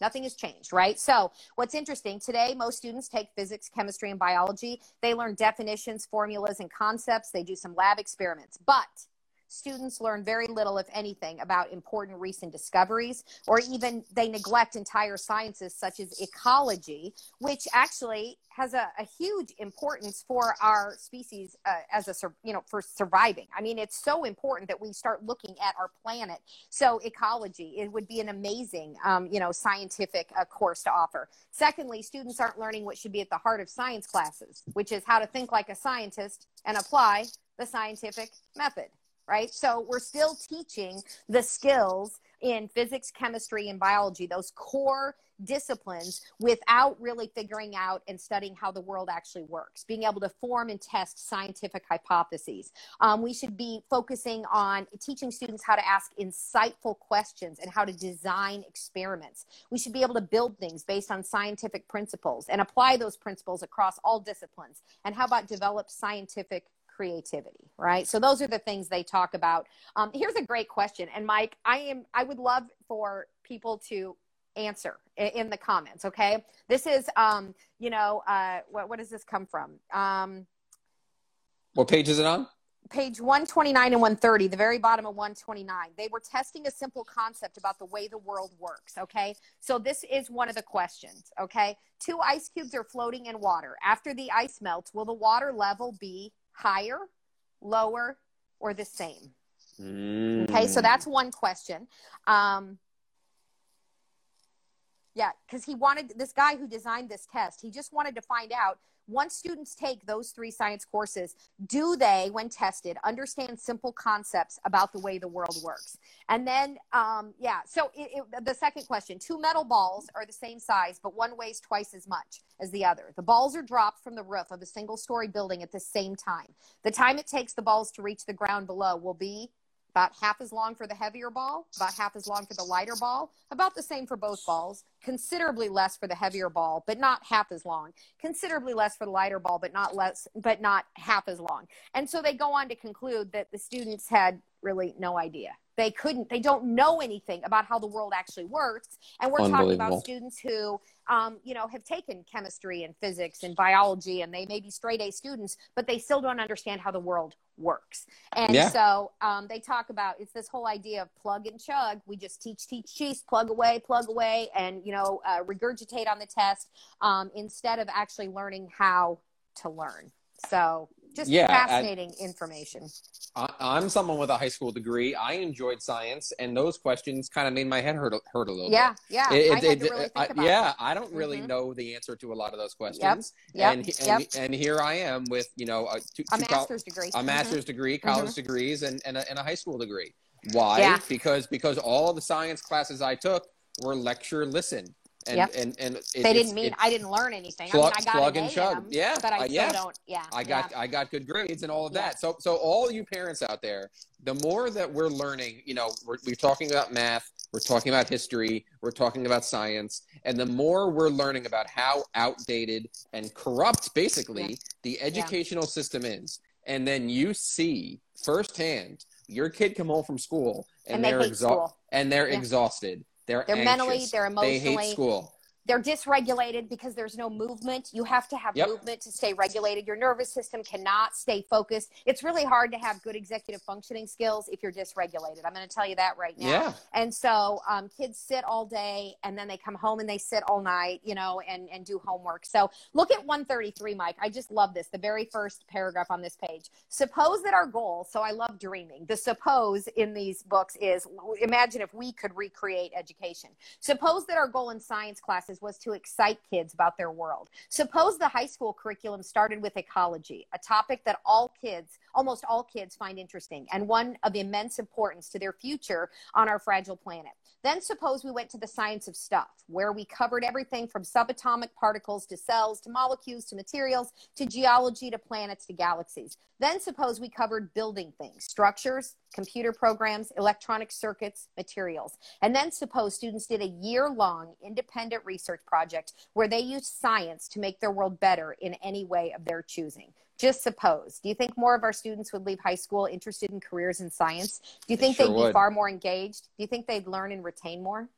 Nothing has changed, right? So, what's interesting today, most students take physics, chemistry, and biology. They learn definitions, formulas, and concepts. They do some lab experiments. But students learn very little, if anything, about important recent discoveries, or even they neglect entire sciences such as ecology, which actually has a, a huge importance for our species uh, as a you know for surviving. I mean, it's so important that we start looking at our planet. So ecology, it would be an amazing um, you know scientific uh, course to offer. Secondly, students aren't learning what should be at the heart of science classes, which is how to think like a scientist and apply the scientific method right? So we're still teaching the skills in physics, chemistry, and biology, those core disciplines, without really figuring out and studying how the world actually works, being able to form and test scientific hypotheses. Um, we should be focusing on teaching students how to ask insightful questions and how to design experiments. We should be able to build things based on scientific principles and apply those principles across all disciplines. And how about develop scientific creativity right? So those are the things they talk about. Um, here's a great question and mike i am i would love for people to answer in the comments okay? This is um you know uh what, what does this come from? Um what page is it on? page 129 and 130 the very bottom of 129 they were testing a simple concept about the way the world works okay? So this is one of the questions okay? Two ice cubes are floating in water. After the ice melts will the water level be higher, lower, or the same? Mm. Okay, so that's one question. Um, yeah, because he wanted this guy who designed this test, he just wanted to find out once students take those three science courses, do they, when tested, understand simple concepts about the way the world works? And then, um, yeah, so it, it, the second question two metal balls are the same size, but one weighs twice as much as the other. The balls are dropped from the roof of a single story building at the same time. The time it takes the balls to reach the ground below will be about half as long for the heavier ball, about half as long for the lighter ball, about the same for both balls, considerably less for the heavier ball, but not half as long, considerably less for the lighter ball, but not less, but not half as long. And so they go on to conclude that the students had really no idea. They couldn't they don't know anything about how the world actually works. And we're talking about students who um, you know have taken chemistry and physics and biology and they may be straight a students but they still don't understand how the world works. And yeah. so um, they talk about it's this whole idea of plug and chug. We just teach teach teach plug away plug away and you know uh, regurgitate on the test um, instead of actually learning how to learn so just yeah, fascinating I, information. I, am someone with a high school degree. I enjoyed science, and those questions kind of made my head hurt, hurt a little yeah, bit. Yeah, yeah. I it, really yeah, I don't really mm-hmm. know the answer to a lot of those questions. Yep, yep, and, yep. and, and here I am with you know a, two, a master's degree, a mm-hmm. master's degree, college mm-hmm. degrees, and and a, and a, high school degree. Why? Yeah. Because because all the science classes I took were lecture listen and, yep. and, and it, they didn't mean I didn't learn anything. Plug, I mean, I got plug and chug. Them, yeah. But I uh, still yeah. don't. Yeah. I got, yeah. I got good grades and all of that. So, so all you parents out there, the more that we're learning, you know, we're, we're talking about math, we're talking about history, we're talking about science, and the more we're learning about how outdated and corrupt basically yeah. the educational system is, and then you see firsthand your kid come home from school and, and they're exhausted and they're exhausted they're, they're mentally, they're emotionally. They hate school they're dysregulated because there's no movement. You have to have yep. movement to stay regulated. Your nervous system cannot stay focused. It's really hard to have good executive functioning skills if you're dysregulated. I'm going to tell you that right now. Yeah. And so um, kids sit all day and then they come home and they sit all night, you know, and, and do homework. So look at 133, Mike. I just love this. The very first paragraph on this page. Suppose that our goal, so I love dreaming. The suppose in these books is imagine if we could recreate education. Suppose that our goal in science classes classes was to excite kids about their world. Suppose the high school curriculum started with ecology, a topic that all kids, almost all kids, find interesting and one of immense importance to their future on our fragile planet. Then suppose we went to the science of stuff, where we covered everything from subatomic particles to cells to molecules to materials to geology to planets to galaxies. Then suppose we covered building things, structures, computer programs, electronic circuits, materials. And then suppose students did a year long independent research project where they used science to make their world better in any way of their choosing. Just suppose. Do you think more of our students would leave high school interested in careers in science? Do you think they'd would. be far more engaged? Do you think they'd learn and retain more?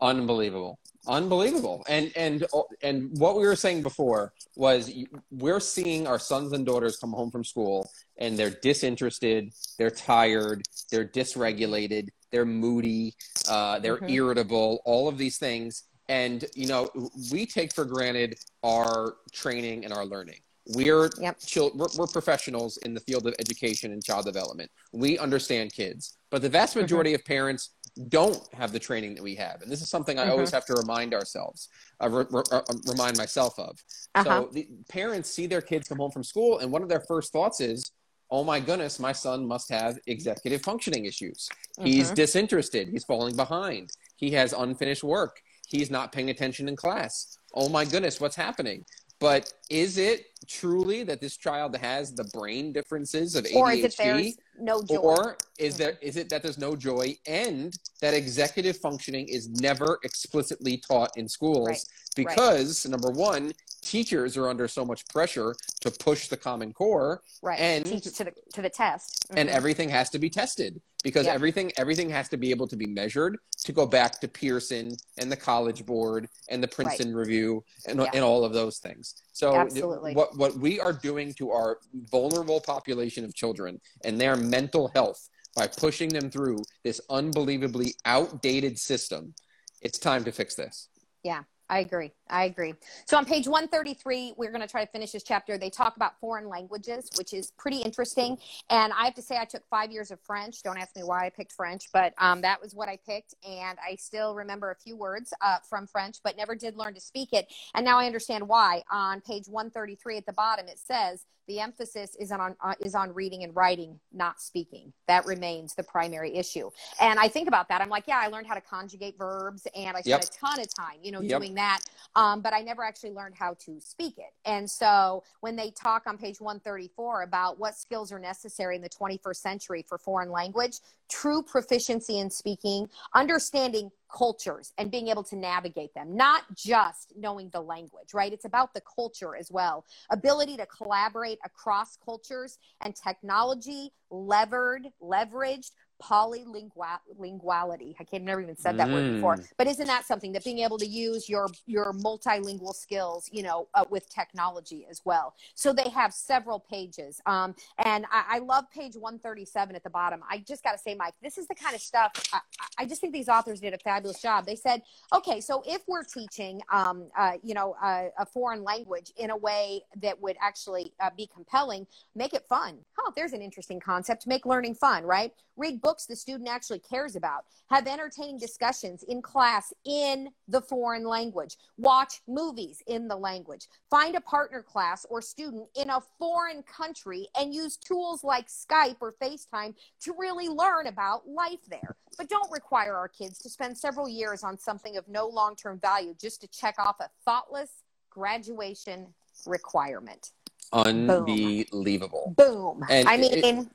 Unbelievable, unbelievable, and and and what we were saying before was we're seeing our sons and daughters come home from school and they're disinterested, they're tired, they're dysregulated, they're moody, uh, they're Mhm. irritable, all of these things, and you know we take for granted our training and our learning. We're, Yep. chil- we're we're professionals in the field of education and child development. We understand kids, but the vast majority of parents don't have the training that we have. And this is something I always have to remind ourselves, uh, re- re- uh, remind myself of. Uh-huh. So the parents see their kids come home from school, and one of their first thoughts is, oh my goodness, my son must have executive functioning issues. He's Mhm. disinterested. He's falling behind. He has unfinished work. He's not paying attention in class. Oh my goodness, what's happening? But is it truly that this child has the brain differences of ADHD? Or is it there's no joy? Or is there is it that there's no joy and that executive functioning is never explicitly taught in schools Right. because number one, teachers are under so much pressure to push the common core right. and- Teach to the to the test. and Mhm. everything has to be tested because Yeah. everything everything has to be able to be measured to go back to Pearson and the College Board and the Princeton Review and, Yeah. and all of those things. So Absolutely. what what we are doing to our vulnerable population of children and their mental health by pushing them through this unbelievably outdated system, it's time to fix this. Yeah, I agree. I agree. So on page 133, we're going to try to finish this chapter. They talk about foreign languages, which is pretty interesting. And I have to say, I took five years of French. Don't ask me why I picked French, but um, that was what I picked. And I still remember a few words uh, from French, but never did learn to speak it. And now I understand why. On page 133 at the bottom, it says the emphasis is on uh, is on reading and writing, not speaking. That remains the primary issue. And I think about that. I'm like, yeah, I learned how to conjugate verbs, and I spent Yep. a ton of time, you know, Yep. doing that. Um, but I never actually learned how to speak it. And so when they talk on page 134 about what skills are necessary in the 21st century for foreign language, true proficiency in speaking, understanding cultures and being able to navigate them, not just knowing the language, right? It's about the culture as well. Ability to collaborate across cultures and technology, levered, leveraged polylinguality. I can't never even said that word before. Mm. But isn't that something that being able to use your your multilingual skills, you know, uh, with technology as well? So they have several pages, um, and I, I love page one thirty seven at the bottom. I just got to say, Mike, this is the kind of stuff. I, I just think these authors did a fabulous job. They said, okay, so if we're teaching, um, uh, you know, uh, a foreign language in a way that would actually uh, be compelling, make it fun. Oh, there's an interesting concept. Make learning fun, right? Read books the student actually cares about. Have entertaining discussions in class in the foreign language. Watch movies in the language. Find a partner class or student in a foreign country and use tools like Skype or FaceTime to really learn about life there. But don't require our kids to spend several years on something of no long term value just to check off a thoughtless graduation requirement. Unbelievable. Boom. And I it- mean,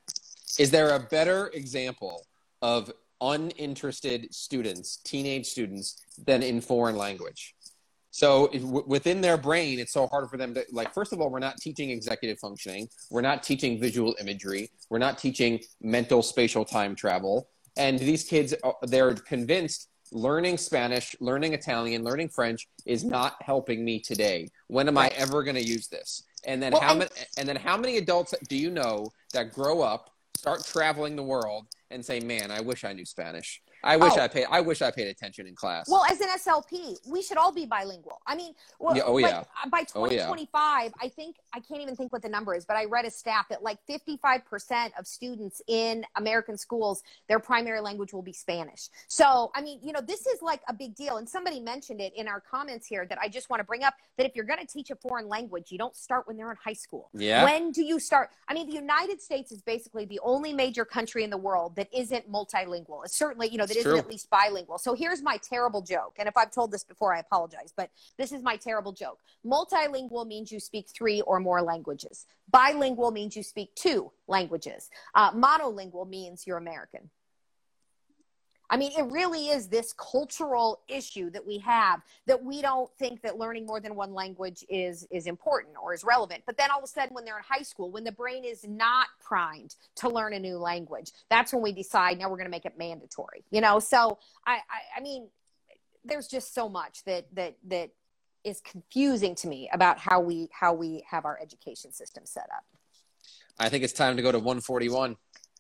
Is there a better example of uninterested students, teenage students, than in foreign language? So if, w- within their brain, it's so hard for them to like. First of all, we're not teaching executive functioning. We're not teaching visual imagery. We're not teaching mental spatial time travel. And these kids, uh, they're convinced learning Spanish, learning Italian, learning French is not helping me today. When am I ever going to use this? And then Well, how many? And then how many adults do you know that grow up, start traveling the world, and say, "Man, I wish I knew Spanish. I wish Oh. I paid. I wish I paid attention in class." Well, as an SLP, we should all be bilingual. I mean, well, Yeah, oh, like, yeah. by Oh, yeah. 2025, I think I can't even think what the number is, but I read a stat that like 55% of students in American schools, their primary language will be Spanish. So, I mean, you know, this is like a big deal. And somebody mentioned it in our comments here that I just want to bring up that if you're going to teach a foreign language, you don't start when they're in high school. Yeah. When do you start? I mean, the United States is basically the only major country in the world that isn't multilingual. It's certainly, you know, that isn't at least bilingual. So here's my terrible joke. And if I've told this before, I apologize, but this is my terrible joke. Multilingual means you speak three or more languages. Bilingual means you speak two languages. Uh, monolingual means you're American. I mean, it really is this cultural issue that we have that we don't think that learning more than one language is is important or is relevant. But then all of a sudden, when they're in high school, when the brain is not primed to learn a new language, that's when we decide now we're going to make it mandatory. You know, so I, I, I mean, there's just so much that that that is confusing to me about how we how we have our education system set up. I think it's time to go to 141.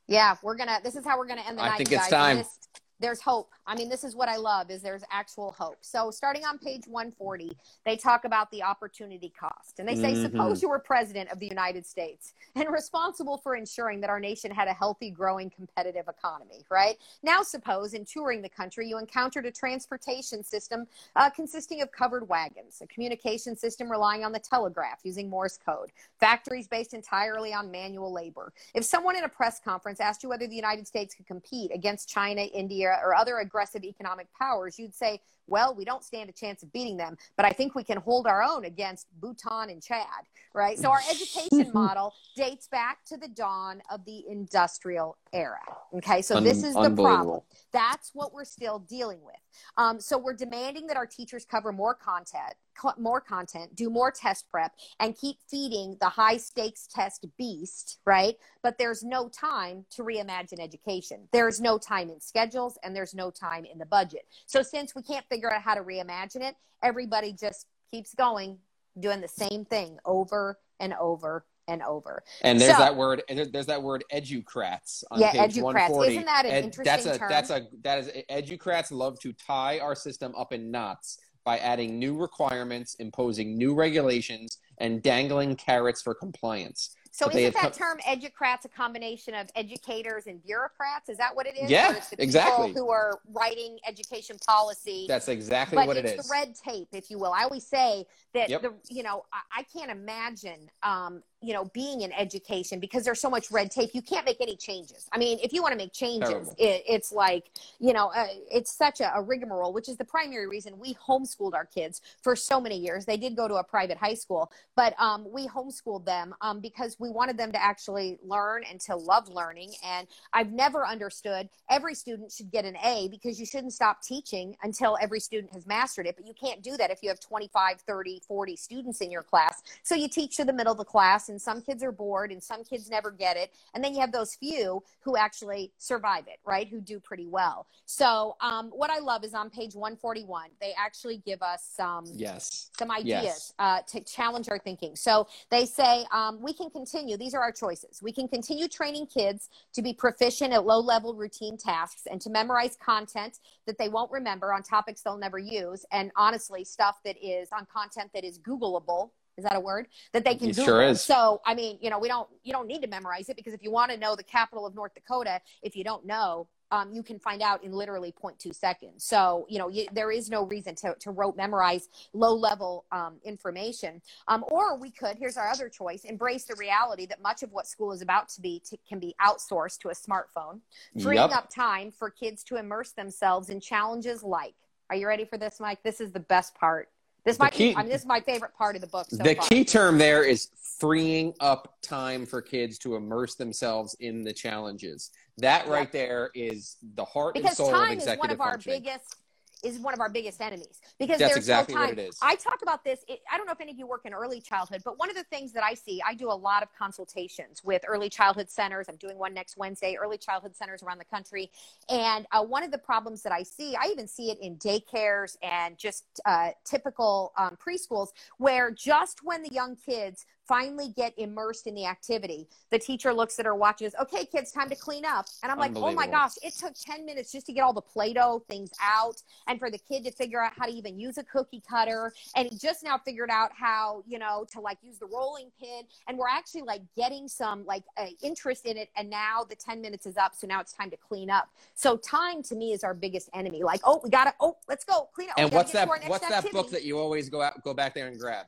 Yeah, we're gonna. This is how we're gonna end the I night. I think it's guys. time. This- there's hope. I mean, this is what I love is there's actual hope. So starting on page 140, they talk about the opportunity cost. And they say, Mhm. suppose you were president of the United States and responsible for ensuring that our nation had a healthy, growing, competitive economy, right? Now suppose in touring the country, you encountered a transportation system uh, consisting of covered wagons, a communication system relying on the telegraph using Morse code, factories based entirely on manual labor. If someone in a press conference asked you whether the United States could compete against China, India, or other aggressive economic powers, you'd say, well, we don't stand a chance of beating them, but I think we can hold our own against Bhutan and Chad, right? So our education model dates back to the dawn of the industrial era. Okay, so Un- this is the problem. That's what we're still dealing with. Um, so we're demanding that our teachers cover more content, co- more content, do more test prep, and keep feeding the high stakes test beast, right? But there's no time to reimagine education. There's no time in schedules, and there's no time in the budget. So since we can't figure out how to reimagine it, everybody just keeps going, doing the same thing over and over and over. And there's So- that word. And there's that word educrats on Yeah, page educrats. 140. Isn't that an Ed- interesting that's a, term? That's a that is educrats love to tie our system up in knots by adding new requirements, imposing new regulations, and dangling carrots for compliance. So isn't that term educrats a combination of educators and bureaucrats? Is that what it is? Yeah, Or it's the people exactly. Who are writing education policy? That's exactly but what it it's the red tape, if you will. I always say that Yep. the you know I, I can't imagine um, you know being in education because there's so much red tape. You can't make any changes. I mean, if you want to make changes, it, it's like you know uh, it's such a, a rigmarole, which is the primary reason we homeschooled our kids for so many years. They did go to a private high school, but um, we homeschooled them um, because we wanted them to actually learn and to love learning. And I've never understood every student should get an A because you shouldn't stop teaching until every student has mastered it. But you can't do that if you have 25, 30, 40 students in your class. So you teach to the middle of the class, and some kids are bored and some kids never get it. And then you have those few who actually survive it, right? Who do pretty well. So um, what I love is on page 141, they actually give us some yes. some ideas Yes. uh, to challenge our thinking. So they say um, we can continue. These are our choices. We can continue training kids to be proficient at low level routine tasks and to memorize content that they won't remember on topics they'll never use. And honestly, stuff that is on content that is Googleable. Is that a word that they can It Google? sure is. So, I mean, you know, we don't, you don't need to memorize it because if you want to know the capital of North Dakota, if you don't know, um, you can find out in literally 0.2 seconds. So, you know, you, there is no reason to, to rote memorize low level um, information. Um, or we could, here's our other choice, embrace the reality that much of what school is about to be to, can be outsourced to a smartphone, freeing Yep. up time for kids to immerse themselves in challenges like, are you ready for this, Mike? This is the best part. This might key- be, I mean, this is my favorite part of the book. So the far. key term there is freeing up time for kids to immerse themselves in the challenges. That right there is the heart and because soul of time is executive one of our functioning. biggest is one of our biggest enemies because That's there's exactly no time. I talk about this. It, I don't know if any of you work in early childhood, but one of the things that I see, I do a lot of consultations with early childhood centers. I'm doing one next Wednesday, early childhood centers around the country. And uh, one of the problems that I see, I even see it in daycares and just uh, typical um, preschools, where just when the young kids finally get immersed in the activity, the teacher looks at her watches, okay, kids, time to clean up. And I'm like, oh my gosh, it took 10 minutes just to get all the Play Doh things out and for the kid to figure out how to even use a cookie cutter. And he just now figured out how, you know, to like use the rolling pin. And we're actually like getting some like uh, interest in it. And now the 10 minutes is up. So now it's time to clean up. So time to me is our biggest enemy. Like, oh, we got to, oh, let's go clean up. And what's that? to our next What's that book that you always go out, go back there and grab?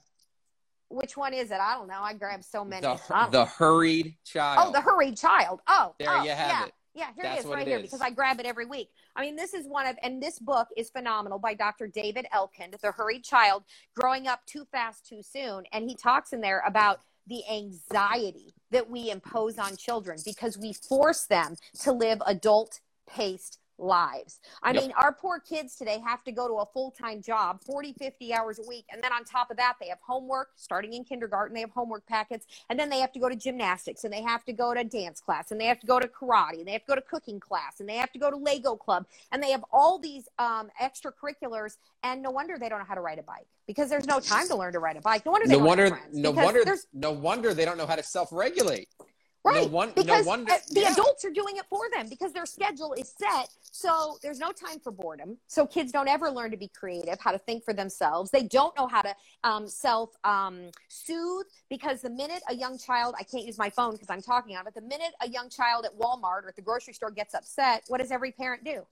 Which one is it? I don't know. I grabbed so many. The, the hurried child. oh, the hurried child. Oh, There oh, you have yeah. it. Yeah, here That's it is right it here is. because I grab it every week. I mean, this is one of, and this book is phenomenal by Dr. David Elkind, The Hurried Child, Growing Up Too Fast, Too Soon. And he talks in there about the anxiety that we impose on children because we force them to live adult paced lives. I Yep. mean, our poor kids today have to go to a full time job, 40, 50 hours a week. And then on top of that, they have homework starting in kindergarten. They have homework packets. And then they have to go to gymnastics and they have to go to dance class and they have to go to karate and they have to go to cooking class and they have to go to Lego club. And they have all these um, extracurriculars. And no wonder they don't know how to ride a bike because there's no time to learn to ride a bike. No wonder they No don't wonder, have friends no wonder, there's no wonder they don't know how to self-regulate. Right. No, one, no because wonder. uh, the yeah. adults are doing it for them because their schedule is set. So there's no time for boredom. So kids don't ever learn to be creative, how to think for themselves. They don't know how to um, self um, soothe because the minute a young child, I can't use my phone because I'm talking on it, but the minute a young child at Walmart or at the grocery store gets upset, what does every parent do?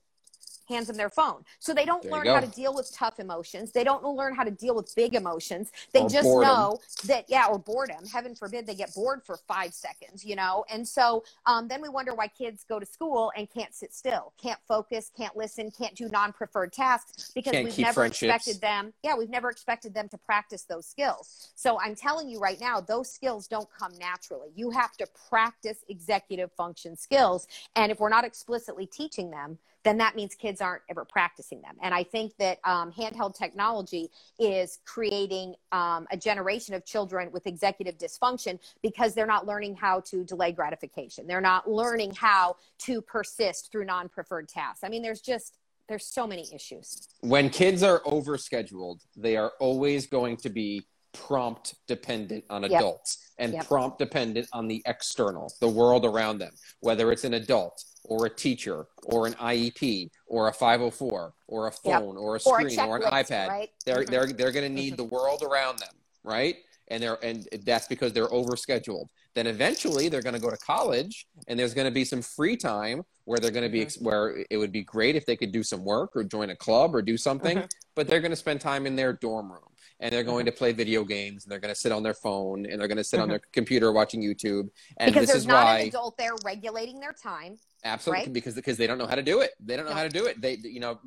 Hands them their phone. So they don't There learn how to deal with tough emotions. They don't learn how to deal with big emotions. They Or just boredom. know that, yeah, or boredom. Heaven forbid they get bored for five seconds, you know? And so um, then we wonder why kids go to school and can't sit still, can't focus, can't listen, can't do non preferred tasks because Can't we've never expected them. Yeah, we've never expected them to practice those skills. So I'm telling you right now, those skills don't come naturally. You have to practice executive function skills. And if we're not explicitly teaching them, then that means kids aren't ever practicing them. And I think that um, handheld technology is creating um, a generation of children with executive dysfunction because they're not learning how to delay gratification. They're not learning how to persist through non preferred tasks. I mean, there's just, there's so many issues. when kids are overscheduled, they are always going to be prompt dependent on Yep. adults and Yep. prompt dependent on the external, the world around them, whether it's an adult or a teacher or an IEP or a 504 or a Yep. phone or a Or a screen or, an iPad. right? They're Mhm. they're they're going to need the world around them, right? And they're and that's because they're overscheduled. Then eventually they're going to go to college, and there's going to be some free time where they're going to be ex- where it would be great if they could do some work or join a club or do something. Mhm. But they're going to spend time in their dorm room, and they're going to play video games, and they're going to sit on their phone, and they're going to sit on their computer watching YouTube. And because this there's is not why an adult there regulating their time. Absolutely, right? because because they don't know how to do it. They don't know No. how to do it. They, you know,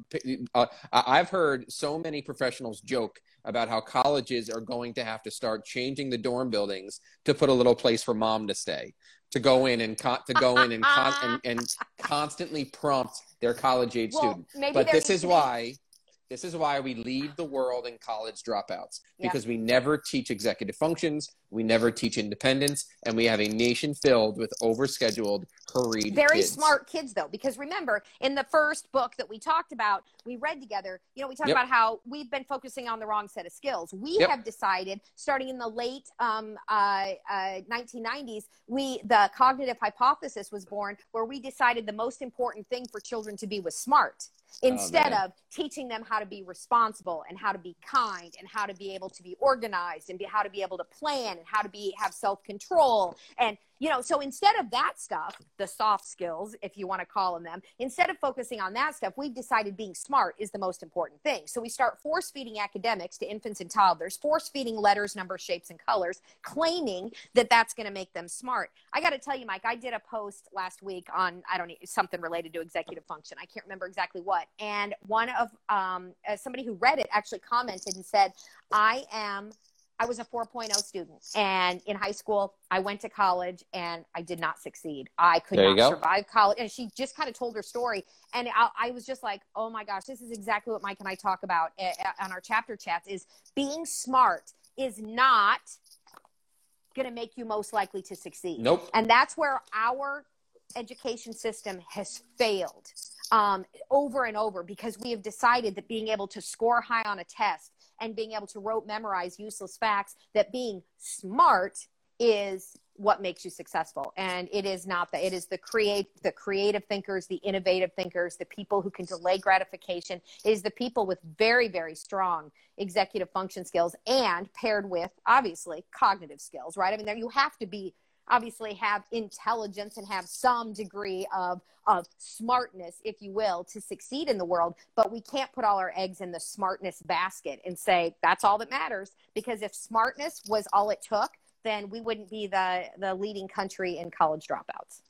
uh, I've heard so many professionals joke about how colleges are going to have to start changing the dorm buildings to put a little place for mom to stay, to go in and con- to go in and, con- and and constantly prompt their college age Well, student. maybe But this is why. This is why we lead the world in college dropouts Yeah. because we never teach executive functions, we never teach independence, and we have a nation filled with overscheduled, hurried very kids. smart kids though because remember in the first book that we talked about we read together you know we talked Yep. about how we've been focusing on the wrong set of skills we Yep. have decided starting in the late um, uh, uh, 1990s we the cognitive hypothesis was born where we decided the most important thing for children to be was smart Oh, instead man. of teaching them how to be responsible and how to be kind and how to be able to be organized and be, how to be able to plan and how to be have self-control and you know so instead of that stuff the soft skills if you want to call them them instead of focusing on that stuff we've decided being smart is the most important thing. So we start force feeding academics to infants and toddlers force feeding letters numbers shapes and colors claiming that that's going to make them smart. I got to tell you mike i did a post last week on i don't know something related to executive function. I can't remember exactly what. And one of um, uh, somebody who read it actually commented and said i am I was a 4.0 student, and in high school, I went to college and I did not succeed. I could there not survive college. And she just kind of told her story, and I, I was just like, "Oh my gosh, this is exactly what Mike and I talk about uh, uh, on our chapter chats. Is being smart is not going to make you most likely to succeed. Nope. And that's where our education system has failed um, over and over because we have decided that being able to score high on a test and being able to rote memorize useless facts, that being smart is what makes you successful. And it is not that it is the create the creative thinkers the innovative thinkers the people who can delay gratification. It is the people with very very strong executive function skills and paired with obviously cognitive skills right? I mean there you have to be obviously have intelligence and have some degree of of smartness if you will to succeed in the world but we can't put all our eggs in the smartness basket and say that's all that matters because if smartness was all it took then we wouldn't be the the leading country in college dropouts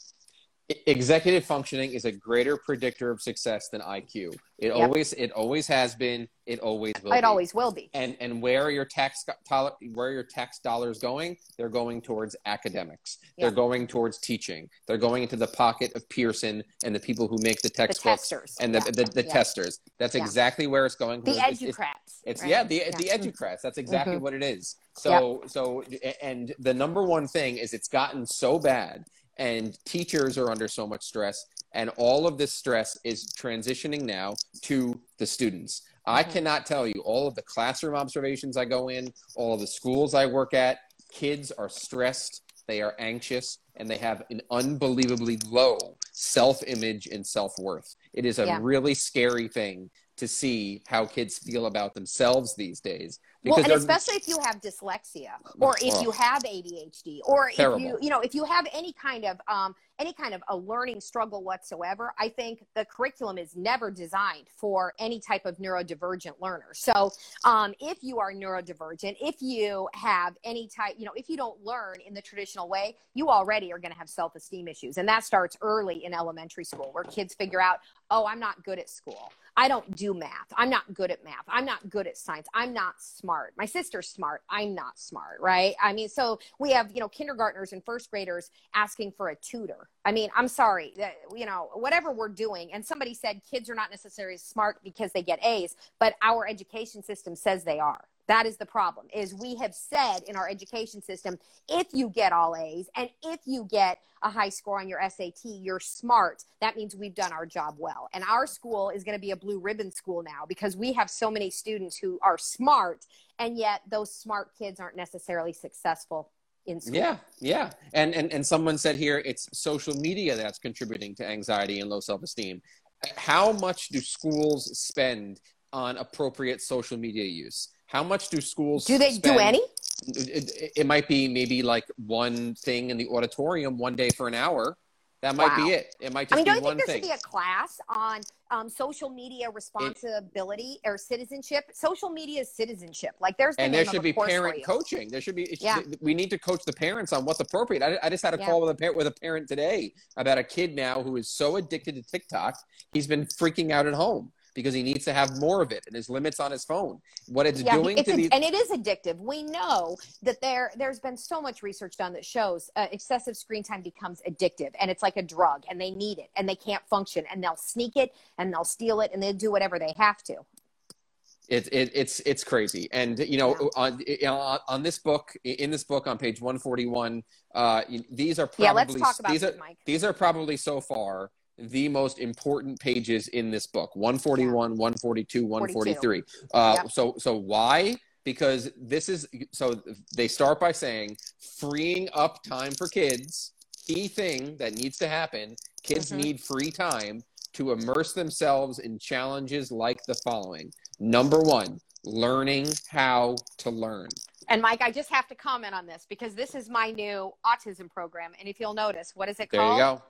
executive functioning is a greater predictor of success than IQ. It yep. always it always has been. It always will. It be. always will be. And and where are your tax where are your tax dollars going? They're going towards academics. Yep. They're going towards teaching. They're going into the pocket of Pearson and the people who make the textbooks the and the yeah. the, the, the testers. That's yeah. exactly where it's going. The it's, educrats. It's, it's right? yeah the the educrats. That's exactly mm-hmm. what it is. So yep. so and the number one thing is it's gotten so bad and teachers are under so much stress and all of this stress is transitioning now to the students i mm-hmm. cannot tell you all of the classroom observations i go in all of the schools i work at kids are stressed they are anxious and they have an unbelievably low self-image and self-worth it is a yeah. really scary thing to see how kids feel about themselves these days. Well, and especially if you have dyslexia, or if oh, you have ADHD, or terrible. if you, you know, if you have any kind of um, any kind of a learning struggle whatsoever, I think the curriculum is never designed for any type of neurodivergent learner. So, um, if you are neurodivergent, if you have any type, you know, if you don't learn in the traditional way, you already are going to have self esteem issues, and that starts early in elementary school, where kids figure out, oh, I'm not good at school. I don't do math. I'm not good at math. I'm not good at science. I'm not smart. My sister's smart. I'm not smart, right? I mean, so we have, you know, kindergartners and first graders asking for a tutor. I mean, I'm sorry you know, whatever we're doing. And somebody said kids are not necessarily smart because they get A's, but our education system says they are. That is the problem. Is we have said in our education system, if you get all A's and if you get a high score on your SAT, you're smart. That means we've done our job well. And our school is going to be a blue ribbon school now because we have so many students who are smart and yet those smart kids aren't necessarily successful in school. Yeah, yeah. And and and someone said here it's social media that's contributing to anxiety and low self-esteem. How much do schools spend on appropriate social media use? How much do schools do they spend? do any? It, it, might be maybe like one thing in the auditorium one day for an hour. That might wow. be it. It might just I mean, be don't one think there thing. should be a class on um, social media responsibility it, or citizenship? Social media is citizenship. Like there's the and there should be parent coaching. There should be. yeah. we need to coach the parents on what's appropriate. I, I just had a yeah. call with a parent with a parent today about a kid now who is so addicted to TikTok, he's been freaking out at home because he needs to have more of it and his limits on his phone. What it's yeah, doing it's to these and it is addictive. We know that there there's been so much research done that shows uh, excessive screen time becomes addictive and it's like a drug and they need it and they can't function and they'll sneak it and they'll steal it and they'll do whatever they have to. It, it, it's it's crazy, and you know, yeah. on on this book, in this book, on page one forty one, uh, these are probably yeah. Let's talk about these this, are Mike. these are probably so far the most important pages in this book 141 yeah. 142 143 uh, yep. so so why because this is so they start by saying freeing up time for kids key thing that needs to happen kids mm-hmm. need free time to immerse themselves in challenges like the following number one learning how to learn and Mike, I just have to comment on this because this is my new autism program. And if you'll notice, what is it there called? There you go.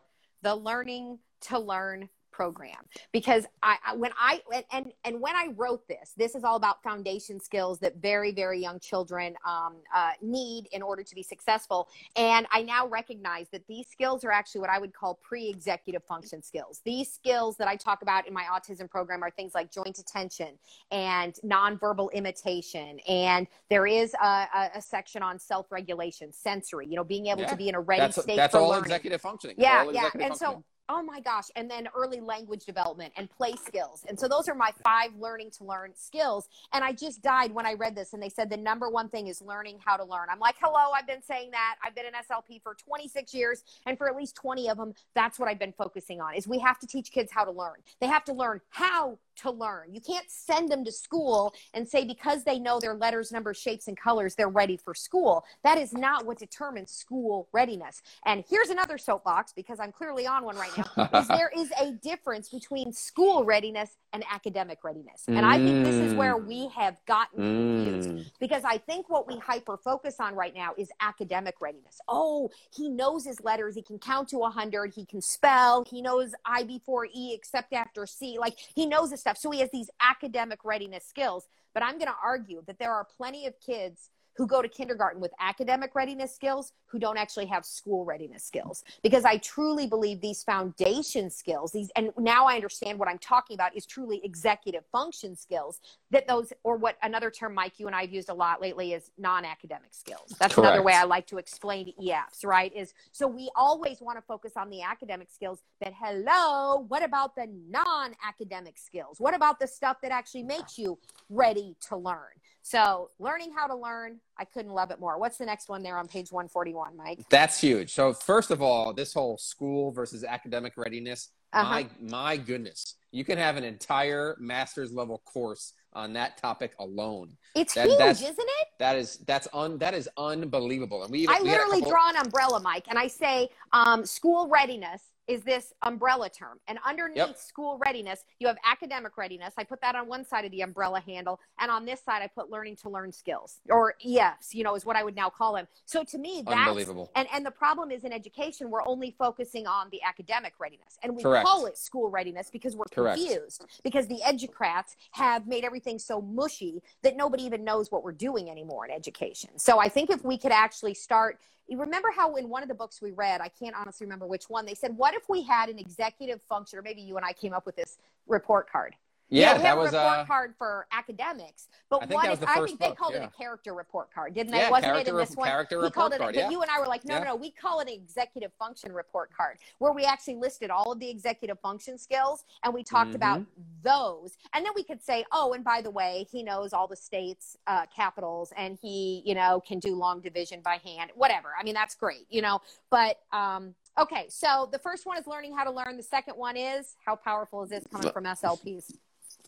The Learning to learn program because I, I, when I and and when I wrote this, this is all about foundation skills that very very young children um, uh, need in order to be successful. And I now recognize that these skills are actually what I would call pre-executive function skills. These skills that I talk about in my autism program are things like joint attention and nonverbal imitation, and there is a, a, a section on self-regulation, sensory. You know, being able yeah. to be in a ready that's, state. That's all learning. executive functioning. Yeah, yeah, and so oh my gosh and then early language development and play skills. And so those are my five learning to learn skills. And i just died when i read this and they said the number one thing is learning how to learn. I'm like hello i've been saying that. I've been an slp for 26 years and for at least 20 of them that's what i've been focusing on is we have to teach kids how to learn. They have to learn how to learn. You can't send them to school and say because they know their letters, numbers, shapes, and colors, they're ready for school. That is not what determines school readiness. And here's another soapbox because I'm clearly on one right now. is there is a difference between school readiness and academic readiness. And I think this is where we have gotten confused mm. because I think what we hyper focus on right now is academic readiness. Oh, he knows his letters. He can count to 100. He can spell. He knows I before E except after C. Like he knows this stuff. So he has these academic readiness skills. But I'm going to argue that there are plenty of kids who go to kindergarten with academic readiness skills who don't actually have school readiness skills because i truly believe these foundation skills these and now i understand what i'm talking about is truly executive function skills that those or what another term mike you and i've used a lot lately is non-academic skills that's Correct. another way i like to explain efs right is so we always want to focus on the academic skills but hello what about the non-academic skills what about the stuff that actually makes you ready to learn so learning how to learn, I couldn't love it more. What's the next one there on page 141, Mike? That's huge. So first of all, this whole school versus academic readiness, Uh-huh. my my goodness. You can have an entire master's level course on that topic alone. It's That- huge, isn't it? That is that's un that is unbelievable. And we even, I we had a literally couple- draw an umbrella, Mike, and I say um, school readiness is this umbrella term. And underneath Yep. school readiness, you have academic readiness. I put that on one side of the umbrella handle. And on this side, I put learning to learn skills or EFs, you know, is what I would now call them. So to me, that's Unbelievable. And, and the problem is in education, we're only focusing on the academic readiness. And we Correct. call it school readiness because we're Correct. confused because the educrats have made everything so mushy that nobody even knows what we're doing anymore in education. So I think if we could actually start you remember how in one of the books we read, I can't honestly remember which one, they said, what if we had an executive function, or maybe you and I came up with this report card. Yeah, we that have was a report uh card for academics, but I think that if was the I think they book, called yeah. it a character report card, didn't they? Yeah, Wasn't it in this one? character he called report it, card, but yeah. you and I were like, no, no, no, we call it an executive function report card, where we actually listed all of the executive function skills and we talked Mhm. about those, and then we could say, oh, and by the way, he knows all the states' uh, capitals, and he, you know, can do long division by hand, whatever. I mean, that's great, you know, but um, Okay, so the first one is learning how to learn. The second one is how powerful is this coming from SLPs?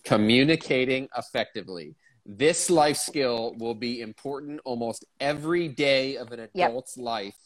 Communicating effectively. This life skill will be important almost every day of an Yep. adult's life,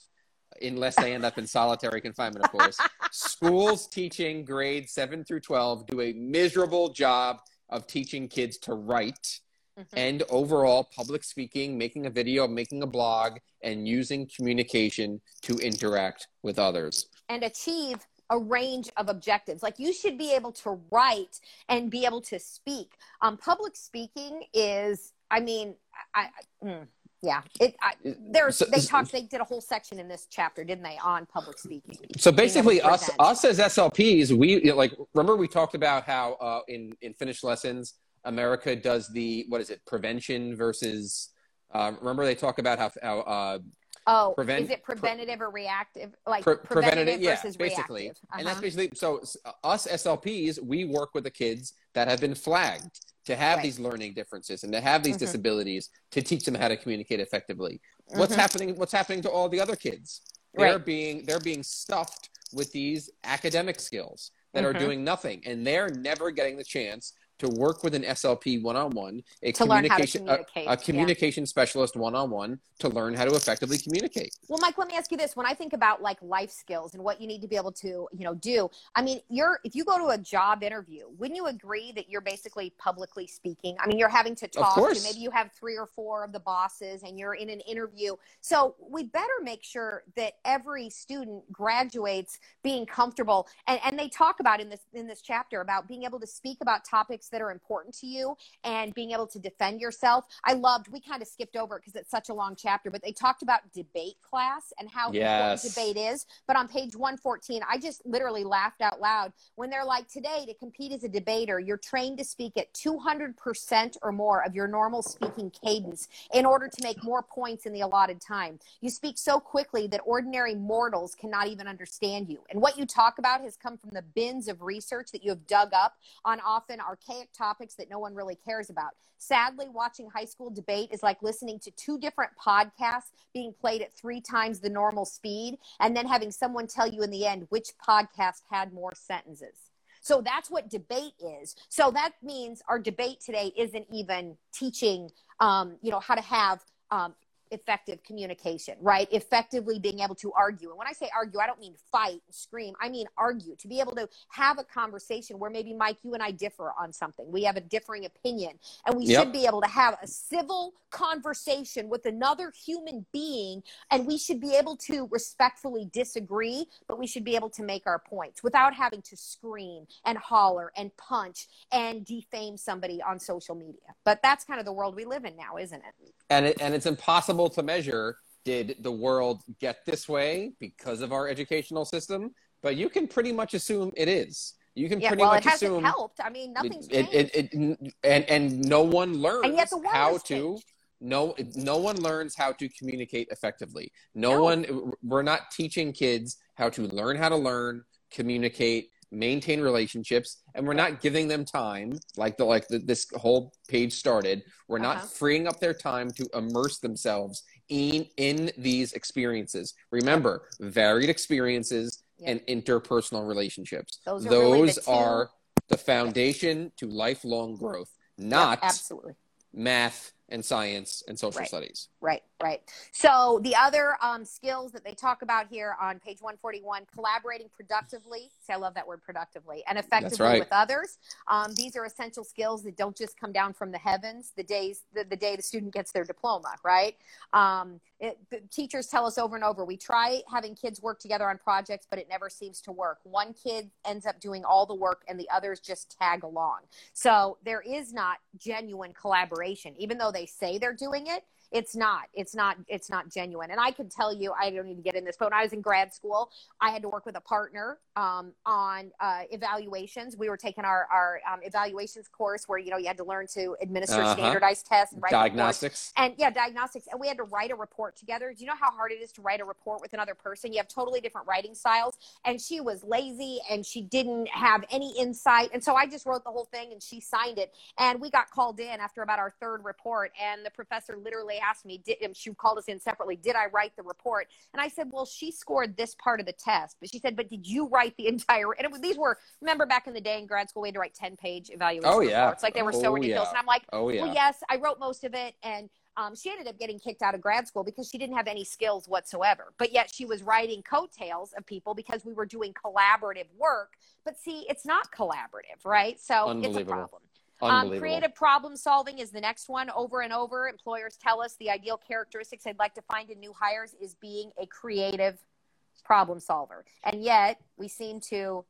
unless they end up in solitary confinement, of course. Schools teaching grades 7 through 12 do a miserable job of teaching kids to write Mhm. and overall public speaking, making a video, making a blog, and using communication to interact with others. and achieve a range of objectives. Like you should be able to write and be able to speak. Um, public speaking is, I mean, I, I mm, yeah, it. I, there's So- they talked. They did a whole section in this chapter, didn't they, on public speaking? So basically, us us as SLPs, we you know, like remember we talked about how uh, in in Finnish Lessons, America does the what is it prevention versus. Uh, remember they talk about how how uh, Oh, Prevent- is it preventative or reactive? Like pre- preventative yeah, versus basically, reactive. and that's Uh-huh. basically so us SLPs. We work with the kids that have been flagged to have Right. these learning differences and to have these Mhm. disabilities to teach them how to communicate effectively. What's Mhm. happening? What's happening to all the other kids? They're Right. being they're being stuffed with these academic skills that are Mhm. doing nothing, and they're never getting the chance to work with an SLP one on one, a To learn how to communication a, a communication specialist one on one to learn how to effectively communicate. Well, Mike, let me ask you this. When I think about like life skills and what you need to be able to, you know, do, I mean, you're if you go to a job interview, wouldn't you agree that you're basically publicly speaking? I mean, you're having to talk to course. maybe you have three or four of the bosses and you're in an interview. So we better make sure that every student graduates being comfortable and, and they talk about in this in this chapter about being able to speak about topics that are important to you and being able to defend yourself. I loved, we kind of skipped over it because it's such a long chapter, but they talked about debate class and how Yes. important debate is. But on page 114, I just literally laughed out loud when they're like, today to compete as a debater, you're trained to speak at 200% or more of your normal speaking cadence in order to make more points in the allotted time. You speak so quickly that ordinary mortals cannot even understand you. And what you talk about has come from the bins of research that you have dug up on often archaic topics that no one really cares about. Sadly, watching high school debate is like listening to two different podcasts being played at three times the normal speed and then having someone tell you in the end which podcast had more sentences. So that's what debate is. So that means our debate today isn't even teaching, um, you know, how to have um, effective communication, right? Effectively being able to argue. And when I say argue, I don't mean fight and scream. I mean argue, to be able to have a conversation where maybe Mike, you and I differ on something. We have a differing opinion and we yep. should be able to have a civil conversation with another human being and we should be able to respectfully disagree, but we should be able to make our points without having to scream and holler and punch and defame somebody on social media. But that's kind of the world we live in now, isn't it? And it, and it's impossible to measure did the world get this way because of our educational system? But you can pretty much assume it is. You can yeah, pretty well, much it hasn't assume helped. I mean, nothing's it, it, it, it, and and no one learns and yet the world how to. changed. No, no one learns how to communicate effectively. No, No. one. We're not teaching kids how to learn how to learn, communicate, maintain relationships, and we're not giving them time. Like the like the, this whole page started. We're Uh-huh. not freeing up their time to immerse themselves in in these experiences. Remember, varied experiences Yep. and interpersonal relationships. Those are really the Those are the foundation to lifelong growth, not Yep, absolutely. math and science and social Right. studies. Right, right. So the other um, skills that they talk about here on page 141, collaborating productively. See, I love that word productively and effectively right. with others. Um, these are essential skills that don't just come down from the heavens the days the, the day the student gets their diploma, right? Um, it, teachers tell us over and over, we try having kids work together on projects, but it never seems to work. One kid ends up doing all the work and the others just tag along. So there is not genuine collaboration, even though they say they're doing it. It's not. It's not. It's not genuine. And I can tell you, I don't need to get in this, but when I was in grad school, I had to work with a partner um, on uh, evaluations. We were taking our our um, evaluations course, where you know you had to learn to administer Uh-huh. standardized tests and Diagnostics. and yeah diagnostics and we had to write a report together do you know how hard it is to write a report with another person you have totally different writing styles and she was lazy and she didn't have any insight and so i just wrote the whole thing and she signed it and we got called in after about our third report and the professor literally asked me did she called us in separately did i write the report and i said well she scored this part of the test but she said but did you write the entire and it was, these were remember back in the day in grad school we had to write 10 page evaluation Oh, yeah. reports like they were so Oh, ridiculous yeah. and i'm like Oh yeah. well, yes, I wrote most of it, and um, she ended up getting kicked out of grad school because she didn't have any skills whatsoever. But yet she was writing coattails of people because we were doing collaborative work. But see, it's not collaborative, right? So it's a problem. Um, creative problem solving is the next one. Over and over, employers tell us the ideal characteristics they'd like to find in new hires is being a creative problem solver. And yet we seem to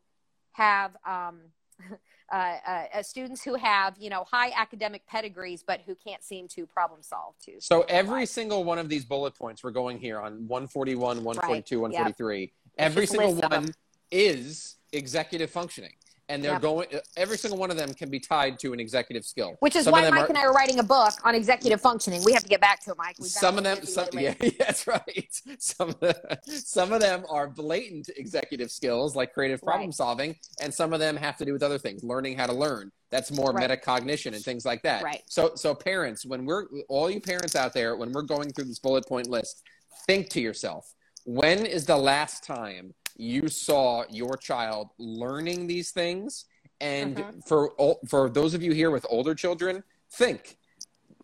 have um, uh, uh, uh, students who have, you know, high academic pedigrees, but who can't seem to problem solve too. So every single one of these bullet points we're going here on 141, 142, Right. 143, every single one is executive functioning. And they're Yep. going every single one of them can be tied to an executive skill. Which is Some why Mike are- and I are writing a book on executive functioning. We have to get back to it, Mike. Some of them some, lately. yeah that's right some of, the, some of them are blatant executive skills like creative problem Right. solving and some of them have to do with other things learning how to learn that's more Right. metacognition and things like that Right. so so parents when we're all you parents out there when we're going through this bullet point list think to yourself when is the last time you saw your child learning these things and Mhm. for for those of you here with older children think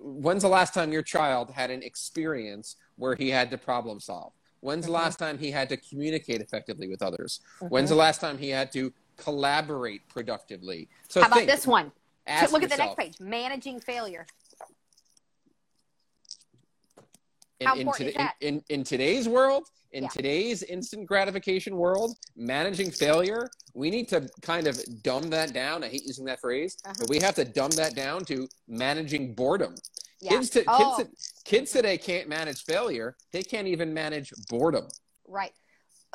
when's the last time your child had an experience where he had to problem solve when's the Mhm. last time he had to communicate effectively with others when's the last time he had to collaborate productively so How about think, this one? Look at the next page. Managing failure. in, How in, important is today- that? in, in, in today's world in Yeah. today's instant gratification world managing failure we need to kind of dumb that down i hate using that phrase Uh-huh. but we have to dumb that down to managing boredom Yeah. kids, to, Oh. kids, kids today can't manage failure they can't even manage boredom Right.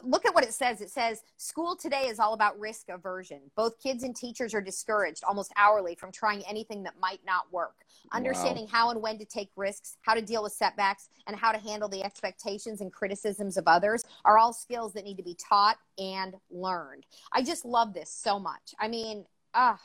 Look at what it says. It says school today is all about risk aversion. Both kids and teachers are discouraged almost hourly from trying anything that might not work. Understanding how and when to take risks, how to deal with setbacks, and how to handle the expectations and criticisms of others are all skills that need to be taught and learned. I just love this so much. I mean, ah,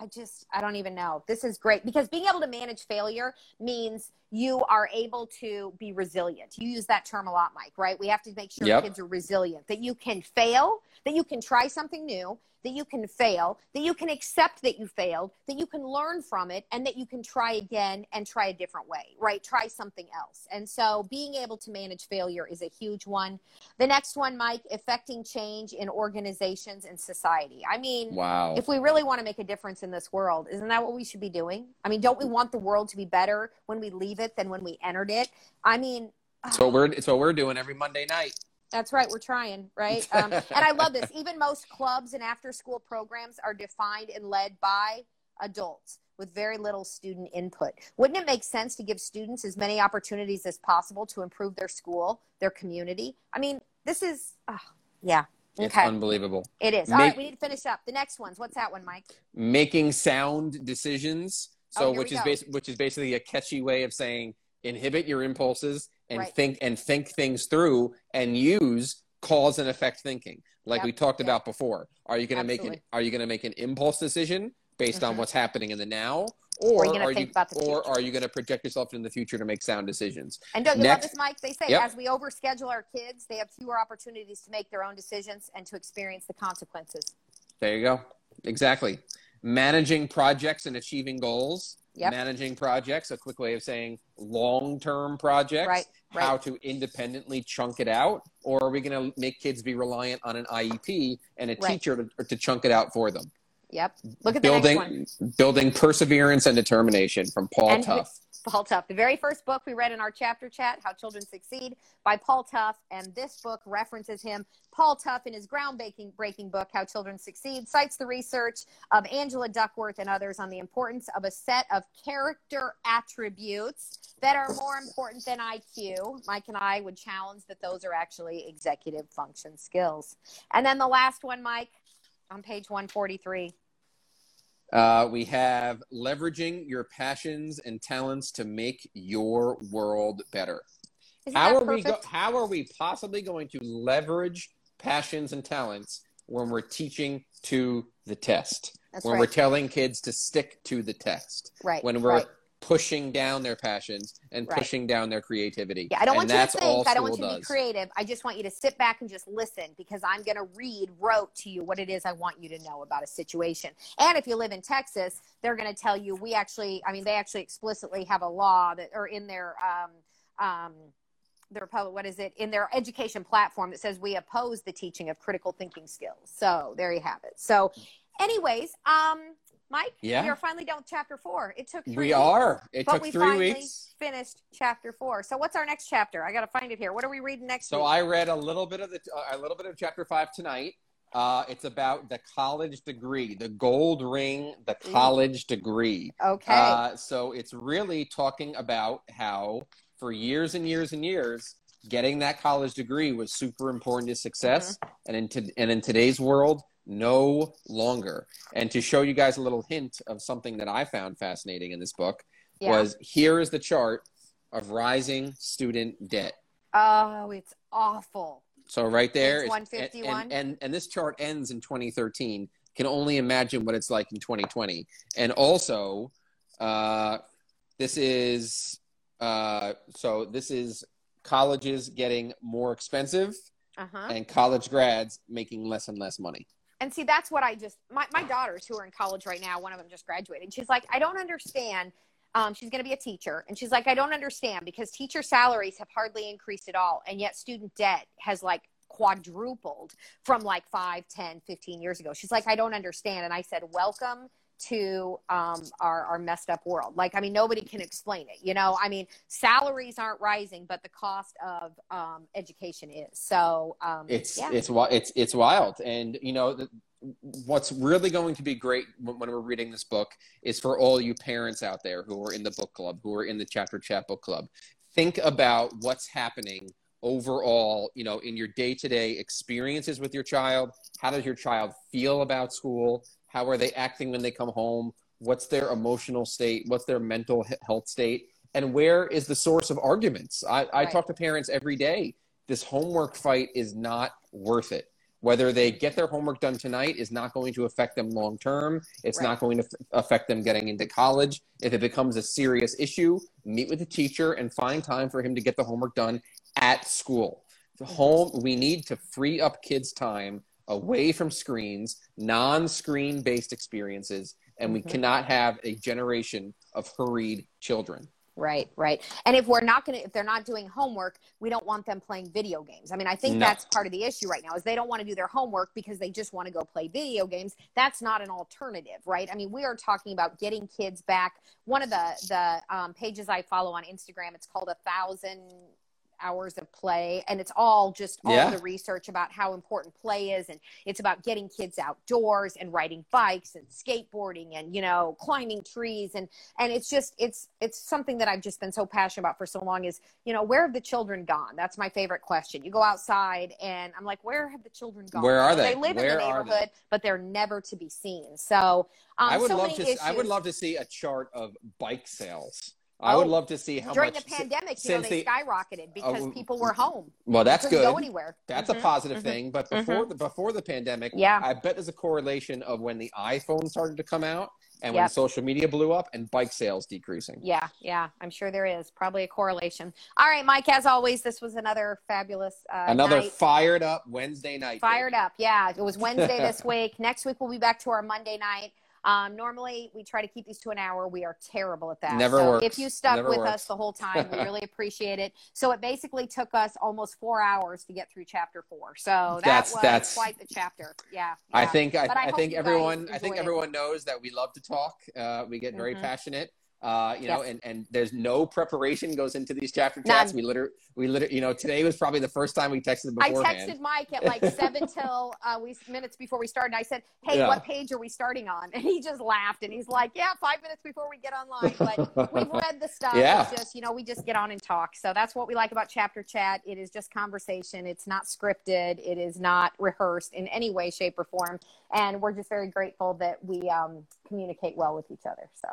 I just, I don't even know. This is great because being able to manage failure means you are able to be resilient. You use that term a lot, Mike, right? We have to make sure Yep. kids are resilient, that you can fail, that you can try something new, that you can fail, that you can accept that you failed, that you can learn from it, and that you can try again and try a different way, right? Try something else. And so being able to manage failure is a huge one. The next one, Mike, affecting change in organizations and society. I mean, Wow. if we really want to make a difference in this world, isn't that what we should be doing? I mean, don't we want the world to be better when we leave it than when we entered it? I mean, It's what we're it's what we're doing every Monday night. that's right. We're trying, right? Um, and I love this. Even most clubs and after school programs are defined and led by adults with very little student input. Wouldn't it make sense to give students as many opportunities as possible to improve their school, their community? I mean, this is, oh, yeah. It's Okay. unbelievable. It is. Make- right, we need to finish up. The next one's what's that one, Mike? Making sound decisions. So Oh, which is bas- which is basically a catchy way of saying inhibit your impulses and Right. think and think things through and use cause and effect thinking. Like Yep, we talked yep. about before. Are you going to make an are you going to make an impulse decision based on Mhm. what's happening in the now Or or are you gonna think you about the or are you going to project yourself in the future to make sound decisions? And don't you Next- love this, Mike? They say Yep. as we overschedule our kids, they have fewer opportunities to make their own decisions and to experience the consequences. There you go. Exactly. Managing projects and achieving goals. Yep. Managing projects, a quick way of saying long term projects. Right, right. How to independently chunk it out. Or are we going to make kids be reliant on an IEP and a Right. teacher to, to chunk it out for them? Yep. Mm, Look at the next one. Building, building perseverance and determination from Paul And- Tough. Paul Tough. The very first book we read in our chapter chat, How Children Succeed, by Paul Tough. And this book references him. Paul Tough, in his groundbreaking breaking book, How Children Succeed, cites the research of Angela Duckworth and others on the importance of a set of character attributes that are more important than IQ. Mike and I would challenge that those are actually executive function skills. And then the last one, Mike, on page 143. Uh, we have leveraging your passions and talents to make your world better. Isn't how are we go- how are we possibly going to leverage passions and talents when we're teaching to the test That's when right. we're telling kids to stick to the test right. when we're right. Pushing down their passions and Right. pushing down their creativity Yeah, I don't And want you to think. I don't want you to be does. creative. I just want you to sit back and just listen because I'm going to read, wrote to you what it is I want you to know about a situation. And if you live in Texas, they're going to tell you we actually, I mean, they actually explicitly have a law that, or in their, um, um, their public, what is it in their education platform that says we oppose the teaching of critical thinking skills. So there you have it. So, anyways, um, Mike, Yeah. we are finally done with chapter four. It took three we weeks are it but took we three finally weeks finished chapter four. So what's our next chapter? I got to find it here. What are we reading next so week? i read a little bit of the uh, a little bit of chapter five tonight uh, it's about the college degree the gold ring the Ooh. college degree okay. Uh, so it's really talking about how for years and years and years, getting that college degree was super important to success, Mm-hmm. and in to, and in today's world, no longer. And to show you guys a little hint of something that I found fascinating in this book yeah. was here is the chart of rising student debt. oh, it's awful. So right there, Page is- 151. and, and and this chart ends in 2013. Can only imagine what it's like in 2020. And also, uh, this is uh, so this is colleges getting more expensive Uh huh. and college grads making less and less money. And see, that's what I just my my daughters who are in college right now. One of them just graduated. She's like, I don't understand. Um, she's going to be a teacher, and she's like, I don't understand because teacher salaries have hardly increased at all, and yet student debt has like quadrupled from like 5 10 15 years ago she's like i don't understand and i said welcome to um, our, our messed up world like i mean nobody can explain it you know i mean salaries aren't rising but the cost of um, education is so um, It's yeah. it's it's it's wild, and you know the, what's really going to be great when, when we're reading this book is for all you parents out there who are in the book club, who are in the chapter chat book club. Think about what's happening overall, you know, in your day to day experiences with your child. How does your child feel about school? How are they acting when they come home? What's their emotional state? What's their mental health state? And where is the source of arguments? I, I Right. talk to parents every day. This homework fight is not worth it. Whether they get their homework done tonight is not going to affect them long term. It's Right. not going to affect them getting into college. If it becomes a serious issue, meet with the teacher and find time for him to get the homework done at school. The mm-hmm. home we need to free up kids' time away from screens, non-screen based experiences, and we Mhm. cannot have a generation of hurried children. Right, right. And if we're not going to, if they're not doing homework, we don't want them playing video games. I mean, I think No. that's part of the issue right now is they don't want to do their homework because they just want to go play video games. That's not an alternative, right? I mean, we are talking about getting kids back. One of the the um, pages I follow on Instagram, it's called a thousand hours of play and it's all just all Yeah. the research about how important play is and it's about getting kids outdoors and riding bikes and skateboarding and you know climbing trees and and it's just it's it's something that I've just been so passionate about for so long is you know where have the children gone that's my favorite question you go outside and I'm like where have the children gone Where are they? they live Where in the are they? neighborhood but they're never to be seen so um, I would so love to. I would love to see a chart of bike sales. I would Oh. love to see how during much the pandemic you know they the- skyrocketed because Oh, people were home Well, that's good. go anywhere That's Mhm. a positive mhm. thing. But before the before the pandemic, Yeah. I bet there's a correlation of when the iPhone started to come out and when social media blew up and bike sales decreasing. Yeah, yeah, I'm sure there is probably a correlation. All right, Mike. As always, this was another fabulous uh, Another night. fired up Wednesday night. fired baby. up. Yeah, it was Wednesday this week. Next week we'll be back to our Monday night. Um, normally we try to keep these to an hour. We are terrible at that. Never so works. if you stuck Never with works. us the whole time, we really appreciate it. So it basically took us almost four hours to get through chapter four. So that That's- was that's- quite the chapter. Yeah. I think I, I I think everyone I think enjoyed it. everyone knows that we love to talk. Uh, we get very Mhm. passionate. Uh, you know, Yes. and, and there's no preparation goes into these chapter None. chats. We literally, we literally, you know, today was probably the first time we texted before. I texted Mike at like seven till uh, we minutes before we started. I said, "Hey, Yeah. what page are we starting on?" And he just laughed and he's like, "Yeah, five minutes before we get online." But we've read the stuff. Yeah. It's just you know we just get on and talk. So that's what we like about chapter chat. It is just conversation. It's not scripted. It is not rehearsed in any way, shape, or form. And we're just very grateful that we um, communicate well with each other. So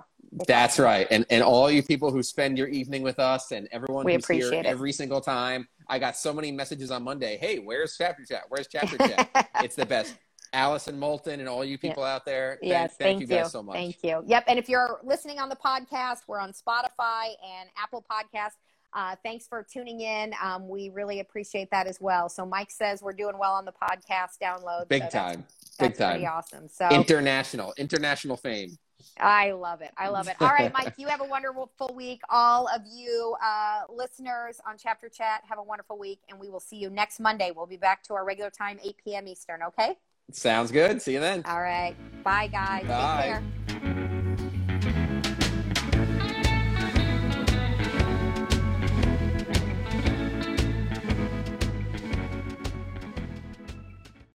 That's right. And and all you people who spend your evening with us and everyone We who's here it. every single time. I got so many messages on Monday. Hey, where's chapter chat? Where's chapter chat? it's the best. Allison Moulton and all you people out there. Thank, yes, thank, you guys so much. Thank you. Yep. And if you're listening on the podcast, we're on Spotify and Apple Podcast. Uh, thanks for tuning in. Um, we really appreciate that as well. So Mike says we're doing well on the podcast download. Big so time. That's, Big time. pretty awesome. So International. International fame. I love it. I love it. All right, Mike, you have a wonderful week. All of you uh, listeners on Chapter Chat have a wonderful week, and we will see you next Monday. We'll be back to our regular time, 8 p.m. Eastern. Okay. Sounds good. See you then. All right. Bye, guys. Bye. Take care.